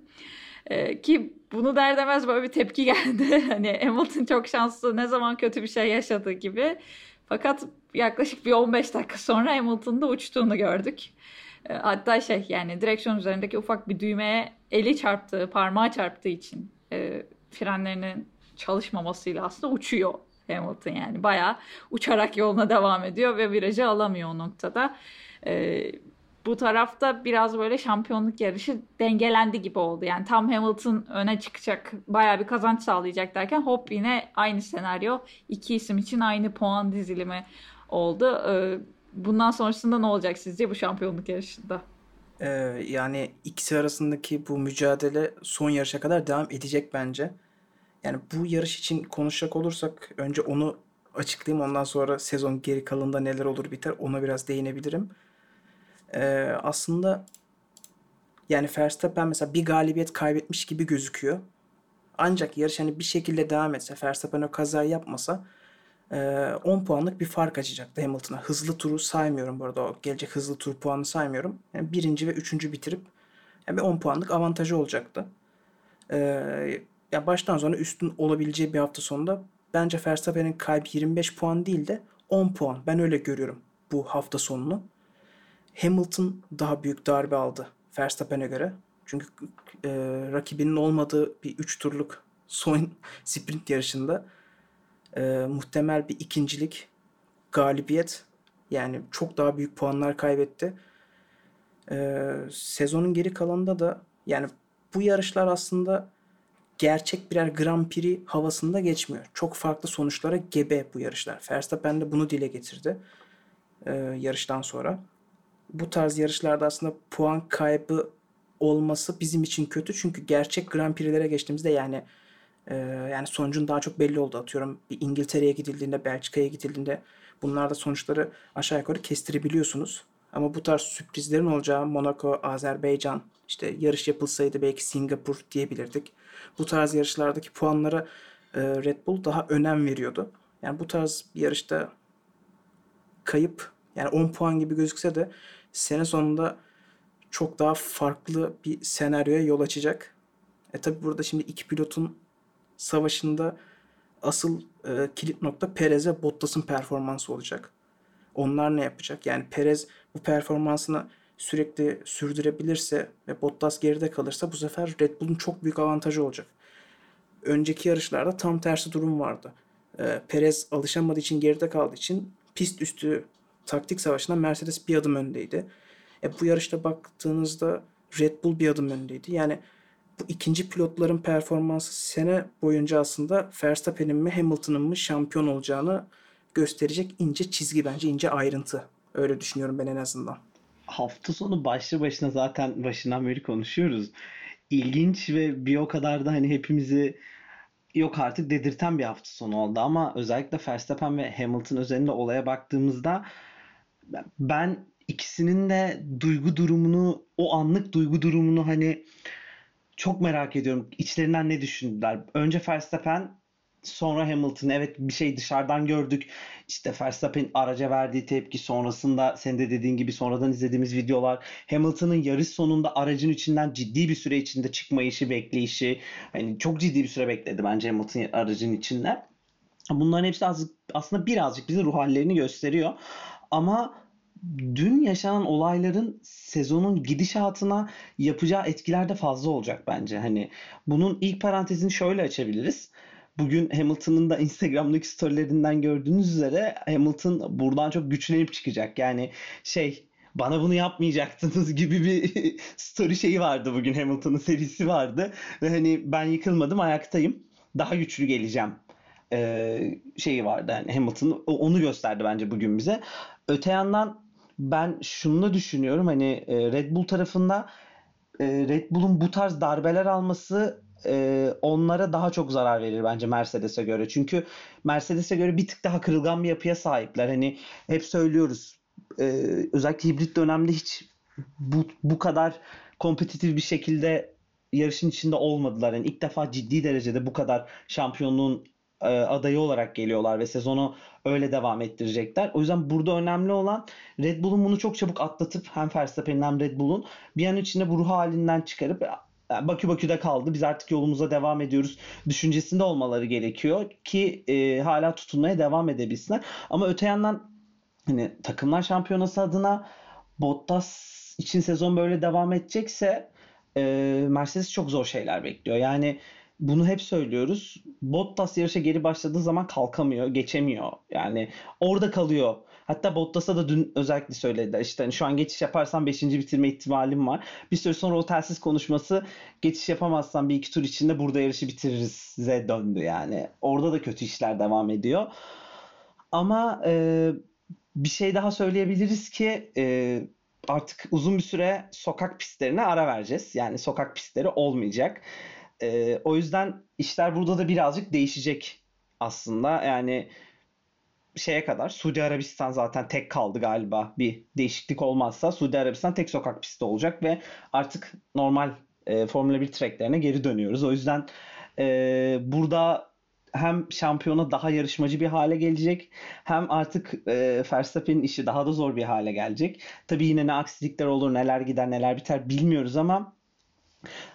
E, ki bunu der demez böyle bir tepki geldi. hani Hamilton çok şanslı ne zaman kötü bir şey yaşadı gibi. Fakat yaklaşık bir 15 dakika sonra Hamilton'da uçtuğunu gördük. E, hatta şey yani direksiyon üzerindeki ufak bir düğmeye eli çarptığı, parmağı çarptığı için e, frenlerinin çalışmamasıyla aslında uçuyor Hamilton yani bayağı uçarak yoluna devam ediyor ve virajı alamıyor o noktada. E, bu tarafta biraz böyle şampiyonluk yarışı dengelendi gibi oldu. Yani tam Hamilton öne çıkacak, bayağı bir kazanç sağlayacak derken hop yine aynı senaryo. iki isim için aynı puan dizilimi oldu. Ee, bundan sonrasında ne olacak sizce bu şampiyonluk yarışında? Ee, yani ikisi arasındaki bu mücadele son yarışa kadar devam edecek bence. Yani bu yarış için konuşacak olursak önce onu açıklayayım. Ondan sonra sezon geri kalanında neler olur biter ona biraz değinebilirim. Ee, aslında Yani Verstappen mesela bir galibiyet kaybetmiş gibi gözüküyor. Ancak yarış hani bir şekilde devam etse, Verstappen o kazayı yapmasa 10 puanlık bir fark açacaktı Hamilton'a. Hızlı turu saymıyorum bu arada. O gelecek hızlı tur puanı saymıyorum. Yani birinci ve üçüncü bitirip yani bir 10 puanlık avantajı olacaktı. ya baştan sona üstün olabileceği bir hafta sonunda bence Verstappen'in kaybı 25 puan değil de 10 puan. Ben öyle görüyorum bu hafta sonunu. Hamilton daha büyük darbe aldı Verstappen'e göre. Çünkü e, rakibinin olmadığı bir 3 turluk son sprint yarışında e, muhtemel bir ikincilik galibiyet yani çok daha büyük puanlar kaybetti. E, sezonun geri kalanında da yani bu yarışlar aslında gerçek birer Grand Prix havasında geçmiyor. Çok farklı sonuçlara gebe bu yarışlar. Verstappen de bunu dile getirdi e, yarıştan sonra. Bu tarz yarışlarda aslında puan kaybı olması bizim için kötü. Çünkü gerçek Grand Prix'lere geçtiğimizde yani e, yani sonucun daha çok belli oldu. Atıyorum bir İngiltere'ye gidildiğinde, Belçika'ya gidildiğinde bunlarda sonuçları aşağı yukarı kestirebiliyorsunuz. Ama bu tarz sürprizlerin olacağı Monaco, Azerbaycan, işte yarış yapılsaydı belki Singapur diyebilirdik. Bu tarz yarışlardaki puanlara e, Red Bull daha önem veriyordu. Yani bu tarz bir yarışta kayıp yani 10 puan gibi gözükse de sene sonunda çok daha farklı bir senaryoya yol açacak. E tabi burada şimdi iki pilotun savaşında asıl e, kilit nokta Perez ve Bottas'ın performansı olacak. Onlar ne yapacak? Yani Perez bu performansını sürekli sürdürebilirse ve Bottas geride kalırsa bu sefer Red Bull'un çok büyük avantajı olacak. Önceki yarışlarda tam tersi durum vardı. E, Perez alışamadığı için geride kaldığı için pist üstü taktik savaşında Mercedes bir adım öndeydi. E, bu yarışta baktığınızda Red Bull bir adım öndeydi. Yani bu ikinci pilotların performansı sene boyunca aslında Verstappen'in mi Hamilton'ın mı şampiyon olacağını gösterecek ince çizgi bence ince ayrıntı. Öyle düşünüyorum ben en azından. Hafta sonu başlı başına zaten başından beri konuşuyoruz. İlginç ve bir o kadar da hani hepimizi yok artık dedirten bir hafta sonu oldu ama özellikle Verstappen ve Hamilton özelinde olaya baktığımızda ben ikisinin de duygu durumunu, o anlık duygu durumunu hani çok merak ediyorum. İçlerinden ne düşündüler? Önce Verstappen sonra Hamilton evet bir şey dışarıdan gördük. İşte Verstappen araca verdiği tepki sonrasında sen de dediğin gibi sonradan izlediğimiz videolar Hamilton'ın yarış sonunda aracın içinden ciddi bir süre içinde çıkmayışı, bekleyişi hani çok ciddi bir süre bekledi bence Hamilton aracın içinde. Bunların hepsi aslında birazcık bize ruh hallerini gösteriyor. Ama dün yaşanan olayların sezonun gidişatına yapacağı etkiler de fazla olacak bence. Hani bunun ilk parantezini şöyle açabiliriz. Bugün Hamilton'ın da Instagram'daki storylerinden gördüğünüz üzere Hamilton buradan çok güçlenip çıkacak. Yani şey bana bunu yapmayacaktınız gibi bir story şeyi vardı bugün Hamilton'ın serisi vardı. Ve hani ben yıkılmadım ayaktayım. Daha güçlü geleceğim ee, şeyi vardı. Yani Hamilton onu gösterdi bence bugün bize. Öte yandan ben şunu da düşünüyorum hani e, Red Bull tarafında e, Red Bull'un bu tarz darbeler alması e, onlara daha çok zarar verir bence Mercedes'e göre. Çünkü Mercedes'e göre bir tık daha kırılgan bir yapıya sahipler. Hani hep söylüyoruz özellikle hibrit dönemde hiç bu, bu kadar kompetitif bir şekilde yarışın içinde olmadılar. Yani ilk defa ciddi derecede bu kadar şampiyonluğun e, adayı olarak geliyorlar ve sezonu öyle devam ettirecekler. O yüzden burada önemli olan Red Bull'un bunu çok çabuk atlatıp hem Verstappen'in hem Red Bull'un bir an içinde bu ruh halinden çıkarıp Bakü Bakü'de kaldı. Biz artık yolumuza devam ediyoruz. Düşüncesinde olmaları gerekiyor ki e, hala tutunmaya devam edebilsinler. Ama öte yandan hani takımlar şampiyonası adına Bottas için sezon böyle devam edecekse e, Mercedes çok zor şeyler bekliyor. Yani bunu hep söylüyoruz. Bottas yarışa geri başladığı zaman kalkamıyor, geçemiyor. Yani orada kalıyor. Hatta Bottas'a da dün özellikle söylediler. İşte hani şu an geçiş yaparsam 5. bitirme ihtimalim var. Bir süre sonra o telsiz konuşması geçiş yapamazsan bir iki tur içinde burada yarışı bitiririze döndü yani. Orada da kötü işler devam ediyor. Ama e, bir şey daha söyleyebiliriz ki e, artık uzun bir süre sokak pistlerine ara vereceğiz. Yani sokak pistleri olmayacak. E, o yüzden işler burada da birazcık değişecek aslında. Yani şeye kadar Suudi Arabistan zaten tek kaldı galiba bir değişiklik olmazsa Suudi Arabistan tek sokak pisti olacak ve artık normal e, Formula 1 tracklerine geri dönüyoruz. O yüzden e, burada hem şampiyona daha yarışmacı bir hale gelecek hem artık e, Verstappen'in işi daha da zor bir hale gelecek. Tabii yine ne aksilikler olur, neler gider, neler biter bilmiyoruz ama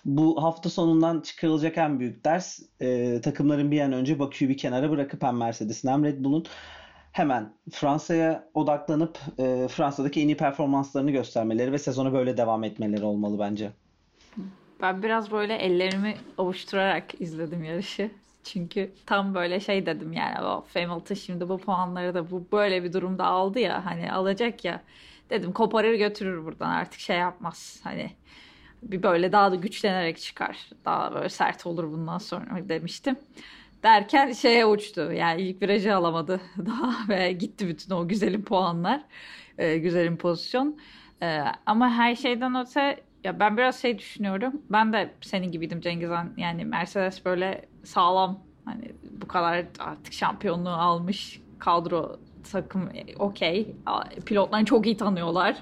bu hafta sonundan çıkarılacak en büyük ders e, takımların bir an önce Bakü'yü bir kenara bırakıp hem Mercedes'in hem Red Bull'un hemen Fransa'ya odaklanıp e, Fransa'daki en iyi performanslarını göstermeleri ve sezona böyle devam etmeleri olmalı bence. Ben biraz böyle ellerimi avuşturarak izledim yarışı. Çünkü tam böyle şey dedim yani o Hamilton şimdi bu puanları da bu böyle bir durumda aldı ya hani alacak ya dedim koparır götürür buradan artık şey yapmaz hani bir böyle daha da güçlenerek çıkar daha böyle sert olur bundan sonra demiştim derken şeye uçtu yani ilk virajı alamadı daha ve gitti bütün o güzelim puanlar e, güzelim pozisyon e, ama her şeyden öte ya ben biraz şey düşünüyorum. Ben de senin gibiydim Cengizhan. Yani Mercedes böyle sağlam hani bu kadar artık şampiyonluğu almış kadro takım e, okey. Pilotlarını çok iyi tanıyorlar.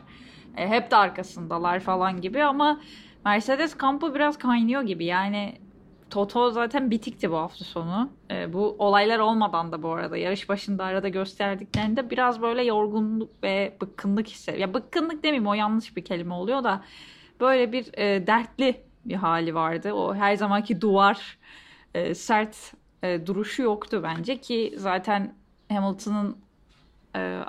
E, hep de arkasındalar falan gibi ama Mercedes kampı biraz kaynıyor gibi. Yani Toto zaten bitikti bu hafta sonu. E, bu olaylar olmadan da bu arada yarış başında arada gösterdiklerinde biraz böyle yorgunluk ve bıkkınlık hissediyor. Ya bıkkınlık demeyeyim o yanlış bir kelime oluyor da böyle bir e, dertli bir hali vardı. O her zamanki duvar e, sert e, duruşu yoktu bence ki zaten Hamilton'ın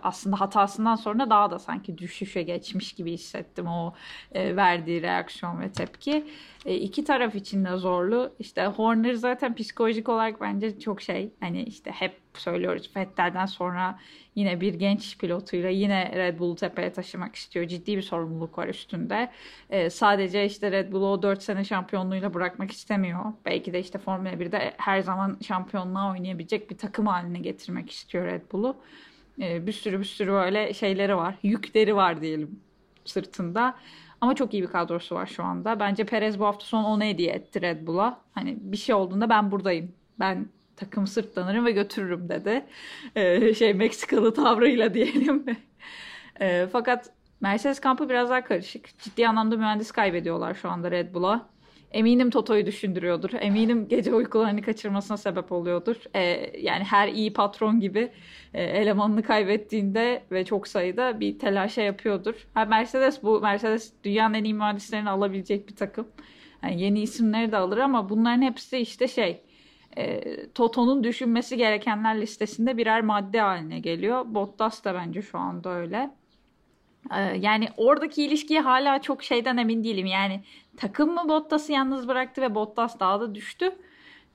aslında hatasından sonra daha da sanki düşüşe geçmiş gibi hissettim o e, verdiği reaksiyon ve tepki. E, iki taraf için de zorlu. İşte Horner zaten psikolojik olarak bence çok şey hani işte hep söylüyoruz Vettel'den sonra yine bir genç pilotuyla yine Red Bull'u tepeye taşımak istiyor. Ciddi bir sorumluluk var üstünde. E, sadece işte Red Bull'u o 4 sene şampiyonluğuyla bırakmak istemiyor. Belki de işte Formula 1'de her zaman şampiyonluğa oynayabilecek bir takım haline getirmek istiyor Red Bull'u. E, bir sürü bir sürü böyle şeyleri var. Yükleri var diyelim sırtında. Ama çok iyi bir kadrosu var şu anda. Bence Perez bu hafta sonu onu hediye etti Red Bull'a. Hani bir şey olduğunda ben buradayım. Ben takım sırtlanırım ve götürürüm dedi. Ee, şey Meksikalı tavrıyla diyelim. ee, fakat Mercedes kampı biraz daha karışık. Ciddi anlamda mühendis kaybediyorlar şu anda Red Bull'a. Eminim Toto'yu düşündürüyordur. Eminim gece uykularını kaçırmasına sebep oluyordur. Ee, yani her iyi patron gibi e, elemanını kaybettiğinde ve çok sayıda bir telaşa yapıyordur. Ha, Mercedes bu Mercedes dünyanın en iyi mühendislerini alabilecek bir takım. Yani yeni isimleri de alır ama bunların hepsi işte şey e, Toto'nun düşünmesi gerekenler listesinde birer madde haline geliyor. Bottas da bence şu anda öyle. E, yani oradaki ilişkiye hala çok şeyden emin değilim. Yani takım mı Bottas'ı yalnız bıraktı ve Bottas daha da düştü?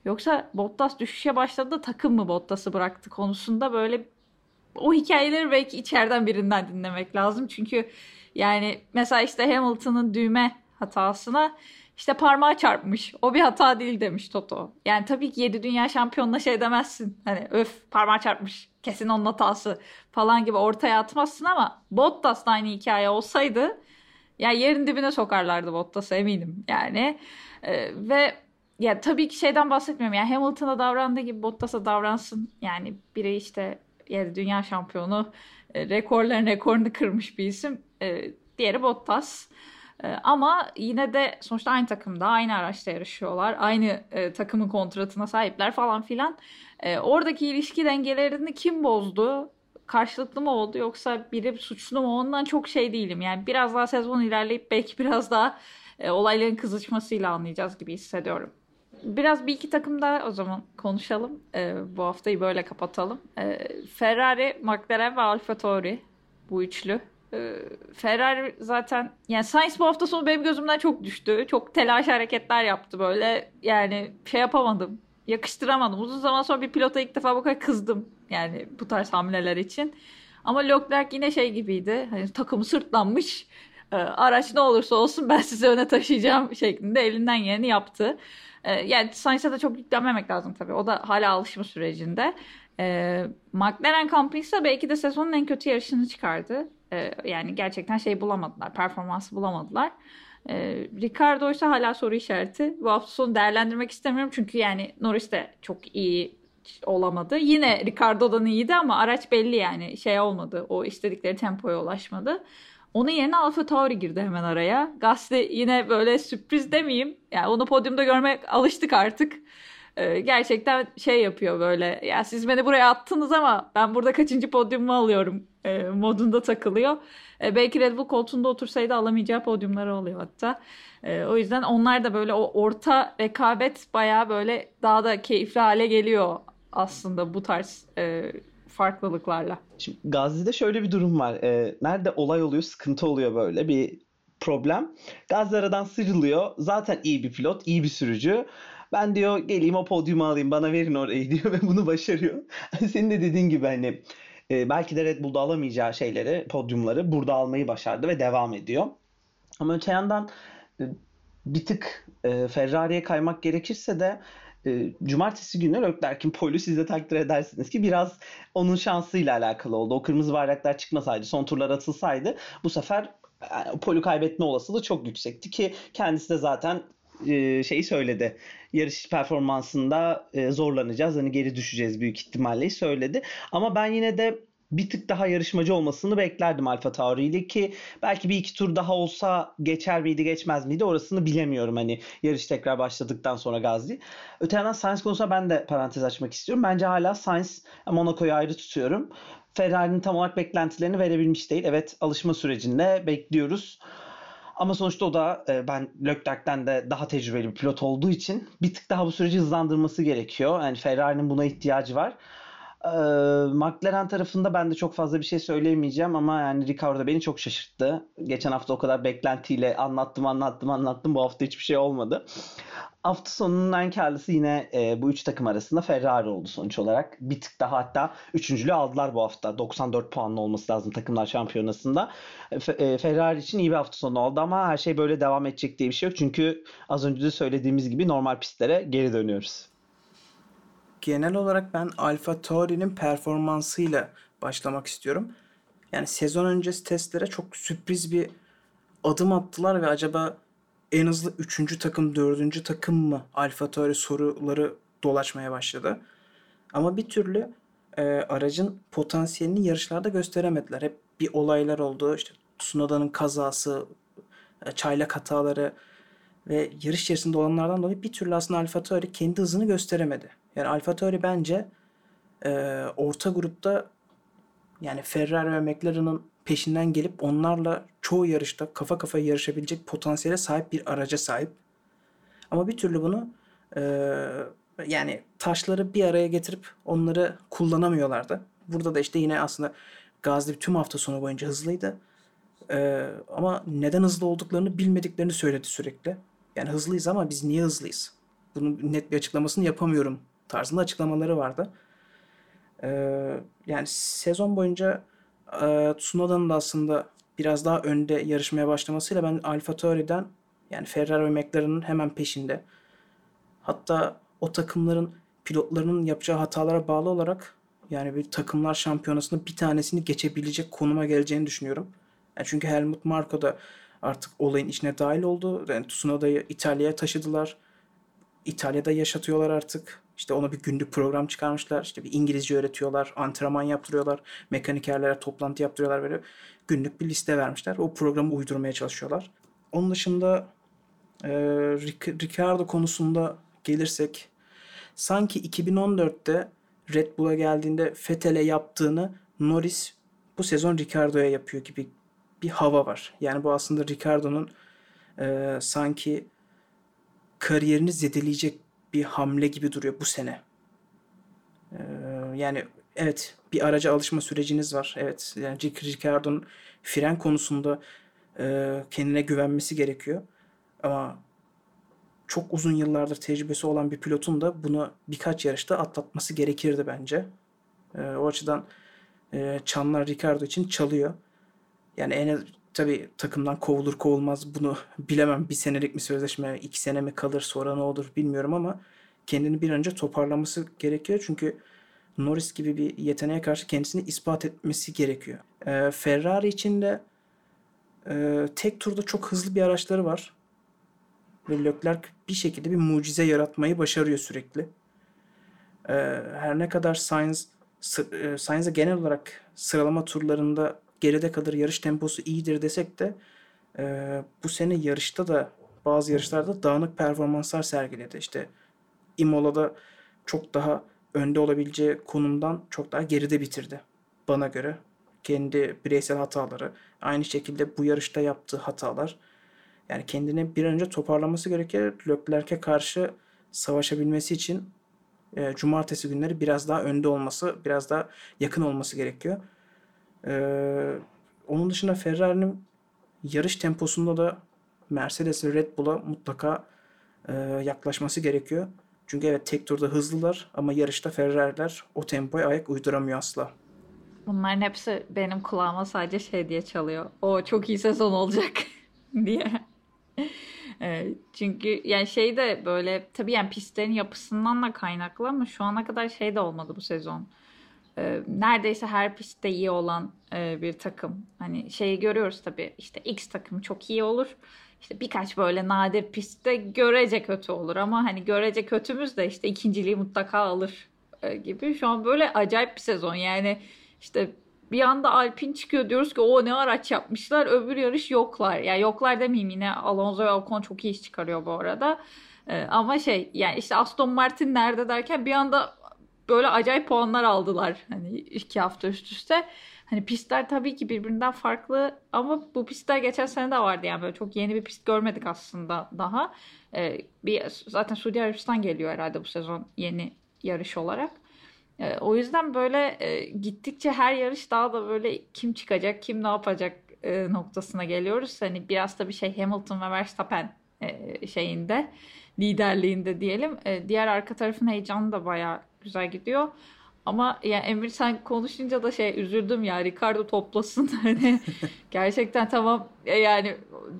Yoksa Bottas düşüşe başladı da takım mı Bottas'ı bıraktı konusunda böyle o hikayeleri belki içeriden birinden dinlemek lazım. Çünkü yani mesela işte Hamilton'ın düğme hatasına işte parmağı çarpmış. O bir hata değil demiş Toto. Yani tabii ki 7 dünya şampiyonuna şey demezsin. Hani öf parmağı çarpmış. Kesin onun hatası falan gibi ortaya atmazsın ama Bottas da aynı hikaye olsaydı ya yerin dibine sokarlardı Bottas'ı eminim yani. Ee, ve ya tabii ki şeyden bahsetmiyorum. Yani Hamilton'a davrandığı gibi Bottas'a davransın. Yani biri işte yani dünya şampiyonu e, rekorların rekorunu kırmış bir isim. E, diğeri Bottas. E, ama yine de sonuçta aynı takımda, aynı araçta yarışıyorlar. Aynı e, takımın kontratına sahipler falan filan. E, oradaki ilişki dengelerini kim bozdu? Karşılıklı mı oldu yoksa biri suçlu mu? Ondan çok şey değilim. Yani biraz daha sezon ilerleyip belki biraz daha e, olayların kızışmasıyla anlayacağız gibi hissediyorum biraz bir iki takım daha o zaman konuşalım. E, bu haftayı böyle kapatalım. E, Ferrari, McLaren ve Alfa Tauri bu üçlü. E, Ferrari zaten yani Sainz bu hafta sonu benim gözümden çok düştü. Çok telaş hareketler yaptı böyle. Yani şey yapamadım. Yakıştıramadım. Uzun zaman sonra bir pilota ilk defa bu kadar kızdım. Yani bu tarz hamleler için. Ama Leclerc yine şey gibiydi. Hani takımı sırtlanmış. E, araç ne olursa olsun ben sizi öne taşıyacağım şeklinde elinden geleni yaptı. E, yani Sainz'e de çok yüklenmemek lazım tabii. O da hala alışma sürecinde. E, McLaren kampı ise belki de sezonun en kötü yarışını çıkardı. E, yani gerçekten şey bulamadılar. Performansı bulamadılar. E, Ricardo ise hala soru işareti. Bu hafta sonu değerlendirmek istemiyorum. Çünkü yani Norris de çok iyi olamadı. Yine Ricardo'dan iyiydi ama araç belli yani şey olmadı. O istedikleri tempoya ulaşmadı. Onun yerine Alfa Tauri girdi hemen araya. Gasly yine böyle sürpriz demeyeyim. Yani onu podyumda görmek alıştık artık. Ee, gerçekten şey yapıyor böyle. Ya siz beni buraya attınız ama ben burada kaçıncı podyumu alıyorum e, modunda takılıyor. E, belki Red Bull koltuğunda otursaydı alamayacağı podyumları oluyor hatta. E, o yüzden onlar da böyle o orta rekabet baya böyle daha da keyifli hale geliyor aslında bu tarz farklılıklarla. Şimdi Gazi'de şöyle bir durum var. Nerede olay oluyor, sıkıntı oluyor böyle bir problem. Gazi aradan sıyrılıyor. Zaten iyi bir pilot, iyi bir sürücü. Ben diyor geleyim o podyumu alayım bana verin orayı diyor ve bunu başarıyor. Senin de dediğin gibi hani e, belki de Red Bull'da alamayacağı şeyleri, podyumları burada almayı başardı ve devam ediyor. Ama öte yandan e, bir tık e, Ferrari'ye kaymak gerekirse de e, cumartesi günü Leclerc'in polu siz de takdir edersiniz ki biraz onun şansıyla alakalı oldu. O kırmızı bayraklar çıkmasaydı, son turlar atılsaydı bu sefer yani, polu kaybetme olasılığı çok yüksekti ki kendisi de zaten e, şeyi söyledi. Yarış performansında e, zorlanacağız. Hani geri düşeceğiz büyük ihtimalle söyledi. Ama ben yine de bir tık daha yarışmacı olmasını beklerdim Alfa Tauri ile ki belki bir iki tur daha olsa geçer miydi geçmez miydi orasını bilemiyorum hani yarış tekrar başladıktan sonra Gazli. Öte yandan Sainz konusunda ben de parantez açmak istiyorum. Bence hala Sainz Monaco'yu ayrı tutuyorum. Ferrari'nin tam olarak beklentilerini verebilmiş değil. Evet alışma sürecinde bekliyoruz. Ama sonuçta o da e, ben Leclerc'ten de daha tecrübeli bir pilot olduğu için bir tık daha bu süreci hızlandırması gerekiyor. Yani Ferrari'nin buna ihtiyacı var. Ee, McLaren tarafında ben de çok fazla bir şey söyleyemeyeceğim ama yani Ricardo beni çok şaşırttı. Geçen hafta o kadar beklentiyle anlattım anlattım anlattım bu hafta hiçbir şey olmadı. Hafta sonunun en karlısı yine e, bu üç takım arasında Ferrari oldu sonuç olarak. Bir tık daha hatta üçüncülüğü aldılar bu hafta. 94 puanlı olması lazım takımlar şampiyonasında. E, Ferrari için iyi bir hafta sonu oldu ama her şey böyle devam edecek diye bir şey yok. Çünkü az önce de söylediğimiz gibi normal pistlere geri dönüyoruz genel olarak ben Alfa Tauri'nin performansıyla başlamak istiyorum. Yani sezon öncesi testlere çok sürpriz bir adım attılar ve acaba en hızlı 3. takım, 4. takım mı Alfa Tauri soruları dolaşmaya başladı. Ama bir türlü e, aracın potansiyelini yarışlarda gösteremediler. Hep bir olaylar oldu. İşte Tsunoda'nın kazası, e, çaylak hataları ve yarış içerisinde olanlardan dolayı bir türlü aslında Alfa Tauri kendi hızını gösteremedi. Yani Alfa Tauri bence e, orta grupta yani Ferrari ve McLaren'ın peşinden gelip onlarla çoğu yarışta kafa kafaya yarışabilecek potansiyele sahip bir araca sahip. Ama bir türlü bunu e, yani taşları bir araya getirip onları kullanamıyorlardı. Burada da işte yine aslında Gazli tüm hafta sonu boyunca hızlıydı. E, ama neden hızlı olduklarını bilmediklerini söyledi sürekli. Yani hızlıyız ama biz niye hızlıyız? Bunun net bir açıklamasını yapamıyorum tarzında açıklamaları vardı. Ee, yani sezon boyunca e, Tsunoda'nın da aslında biraz daha önde yarışmaya başlamasıyla ben Alfa Tauri'den yani Ferrari ve McLaren'ın hemen peşinde. Hatta o takımların pilotlarının yapacağı hatalara bağlı olarak yani bir takımlar şampiyonasında bir tanesini geçebilecek konuma geleceğini düşünüyorum. Yani çünkü Helmut Marko da artık olayın içine dahil oldu. Yani Tsunoda'yı İtalya'ya taşıdılar. İtalya'da yaşatıyorlar artık. İşte ona bir günlük program çıkarmışlar. İşte bir İngilizce öğretiyorlar, antrenman yaptırıyorlar, mekanikerlere toplantı yaptırıyorlar böyle günlük bir liste vermişler. O programı uydurmaya çalışıyorlar. Onun dışında e, Ricardo konusunda gelirsek sanki 2014'te Red Bull'a geldiğinde Vettel'e yaptığını Norris bu sezon Ricardo'ya yapıyor gibi bir hava var. Yani bu aslında Ricardo'nun e, sanki kariyerini zedeleyecek bir hamle gibi duruyor bu sene. Ee, yani evet bir araca alışma süreciniz var. Evet yani Ricciardo'nun fren konusunda e, kendine güvenmesi gerekiyor. Ama çok uzun yıllardır tecrübesi olan bir pilotun da bunu birkaç yarışta atlatması gerekirdi bence. E, o açıdan e, çanlar Ricardo için çalıyor. Yani en tabi takımdan kovulur kovulmaz bunu bilemem. Bir senelik mi sözleşme, iki sene mi kalır sonra ne olur bilmiyorum ama kendini bir önce toparlaması gerekiyor. Çünkü Norris gibi bir yeteneğe karşı kendisini ispat etmesi gerekiyor. E, Ferrari için de e, tek turda çok hızlı bir araçları var. Ve Leclerc bir şekilde bir mucize yaratmayı başarıyor sürekli. e, her ne kadar Sainz e, Sainz'a genel olarak sıralama turlarında geride kalır, yarış temposu iyidir desek de e, bu sene yarışta da bazı yarışlarda dağınık performanslar sergiledi. İşte Imola'da çok daha önde olabileceği konumdan çok daha geride bitirdi bana göre. Kendi bireysel hataları, aynı şekilde bu yarışta yaptığı hatalar. Yani kendini bir an önce toparlaması gerekiyor. Leclerc'e karşı savaşabilmesi için e, cumartesi günleri biraz daha önde olması, biraz daha yakın olması gerekiyor. E, onun dışında Ferrari'nin yarış temposunda da Mercedes ve Red Bull'a mutlaka e, yaklaşması gerekiyor. Çünkü evet tek turda hızlılar ama yarışta Ferrari'ler o tempoya ayak uyduramıyor asla. Bunların hepsi benim kulağıma sadece şey diye çalıyor. O çok iyi sezon olacak diye. E, çünkü yani şey de böyle tabii yani pistlerin yapısından da kaynaklı ama şu ana kadar şey de olmadı bu sezon. E, neredeyse her pistte iyi olan e, bir takım. Hani şeyi görüyoruz tabii işte X takımı çok iyi olur. İşte birkaç böyle nadir pistte görece kötü olur ama hani görece kötümüz de işte ikinciliği mutlaka alır gibi. Şu an böyle acayip bir sezon yani işte bir anda Alpin çıkıyor diyoruz ki o ne araç yapmışlar öbür yarış yoklar. Ya yani yoklar demeyeyim yine Alonso ve Ocon çok iyi iş çıkarıyor bu arada. Ee, ama şey yani işte Aston Martin nerede derken bir anda böyle acayip puanlar aldılar. Hani iki hafta üst üste. Hani pistler tabii ki birbirinden farklı ama bu pistler geçen sene de vardı yani böyle çok yeni bir pist görmedik aslında daha. Ee, bir zaten Suudi Arabistan geliyor herhalde bu sezon yeni yarış olarak. Ee, o yüzden böyle e, gittikçe her yarış daha da böyle kim çıkacak, kim ne yapacak e, noktasına geliyoruz. Hani biraz da bir şey Hamilton ve Verstappen e, şeyinde liderliğinde diyelim. E, diğer arka tarafın heyecanı da baya güzel gidiyor. Ama yani Emir sen konuşunca da şey üzüldüm ya Ricardo toplasın hani gerçekten tamam e, yani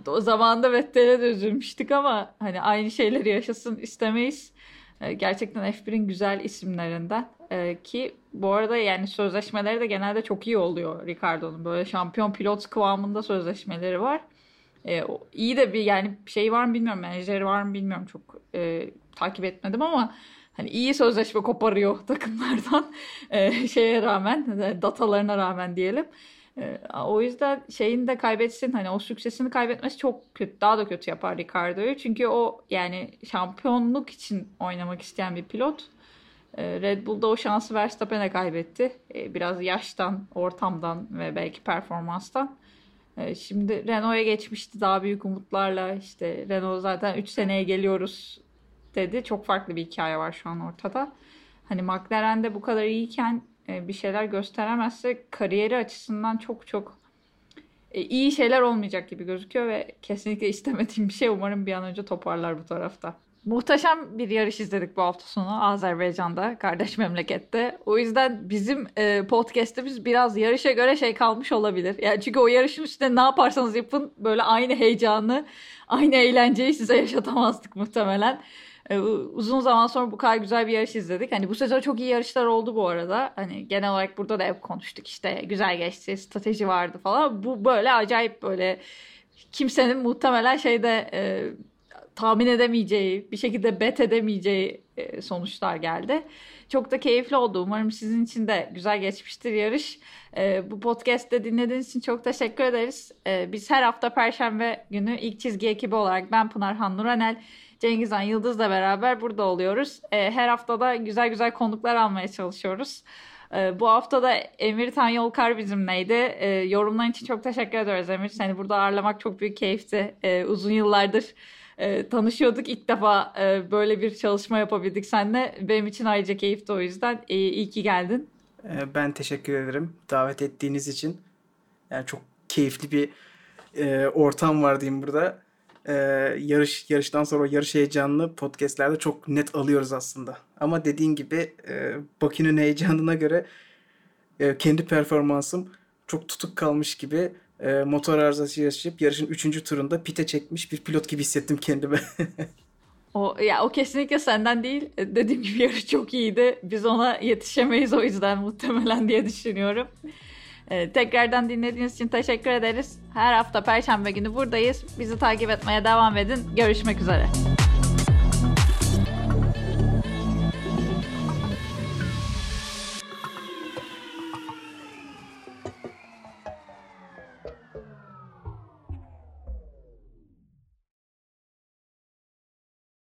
o zamanda Vettel'e de üzülmüştük ama hani aynı şeyleri yaşasın istemeyiz. E, gerçekten F1'in güzel isimlerinden e, ki bu arada yani sözleşmeleri de genelde çok iyi oluyor Ricardo'nun böyle şampiyon pilot kıvamında sözleşmeleri var. E, iyi de bir yani şey var mı bilmiyorum menajeri var mı bilmiyorum çok e, takip etmedim ama hani iyi sözleşme koparıyor takımlardan e, şeye rağmen datalarına rağmen diyelim. E, o yüzden şeyini de kaybetsin hani o süksesini kaybetmesi çok kötü daha da kötü yapar Ricardo'yu. Çünkü o yani şampiyonluk için oynamak isteyen bir pilot. E, Red Bull'da o şansı Verstappen'e kaybetti. E, biraz yaştan, ortamdan ve belki performanstan. E, şimdi Renault'a geçmişti daha büyük umutlarla. İşte Renault zaten 3 seneye geliyoruz dedi. Çok farklı bir hikaye var şu an ortada. Hani McLaren'de bu kadar iyiyken e, bir şeyler gösteremezse kariyeri açısından çok çok e, iyi şeyler olmayacak gibi gözüküyor ve kesinlikle istemediğim bir şey. Umarım bir an önce toparlar bu tarafta. Muhteşem bir yarış izledik bu hafta sonu Azerbaycan'da, kardeş memlekette. O yüzden bizim e, podcast'imiz biraz yarışa göre şey kalmış olabilir. Yani çünkü o yarışın üstünde ne yaparsanız yapın böyle aynı heyecanı, aynı eğlenceyi size yaşatamazdık muhtemelen. E, uzun zaman sonra bu kadar güzel bir yarış izledik. Hani bu sezon çok iyi yarışlar oldu bu arada. Hani genel olarak burada da hep konuştuk işte güzel geçti, strateji vardı falan. Bu böyle acayip böyle kimsenin muhtemelen şeyde e, tahmin edemeyeceği, bir şekilde bet edemeyeceği e, sonuçlar geldi. Çok da keyifli oldu. Umarım sizin için de güzel geçmiştir yarış. E, bu podcast'te dinlediğiniz için çok teşekkür ederiz. E, biz her hafta Perşembe günü ilk çizgi ekibi olarak ben Pınar Han Nuranel, Cengizhan Yıldız'la beraber burada oluyoruz. Her haftada güzel güzel konuklar almaya çalışıyoruz. Bu hafta da Emir Tan Yolkar bizimleydi. Yorumların için çok teşekkür ediyoruz Emir. Seni burada ağırlamak çok büyük keyifti. Uzun yıllardır e, tanışıyorduk. İlk defa e, böyle bir çalışma yapabildik seninle. Benim için ayrıca keyifti o yüzden. E, iyi ki geldin. E, ben teşekkür ederim davet ettiğiniz için. Yani çok keyifli bir e, ortam var diyeyim burada. E, yarış yarıştan sonra yarış heyecanını podcastlerde çok net alıyoruz aslında. Ama dediğin gibi e, Bakü'nün heyecanına göre e, kendi performansım çok tutuk kalmış gibi e, motor arızası yaşayıp yarışın 3. turunda pite çekmiş bir pilot gibi hissettim kendimi. o ya o kesinlikle senden değil. E, dediğim gibi yarış çok iyiydi. Biz ona yetişemeyiz o yüzden muhtemelen diye düşünüyorum. Ee, tekrardan dinlediğiniz için teşekkür ederiz. Her hafta Perşembe günü buradayız. Bizi takip etmeye devam edin. Görüşmek üzere.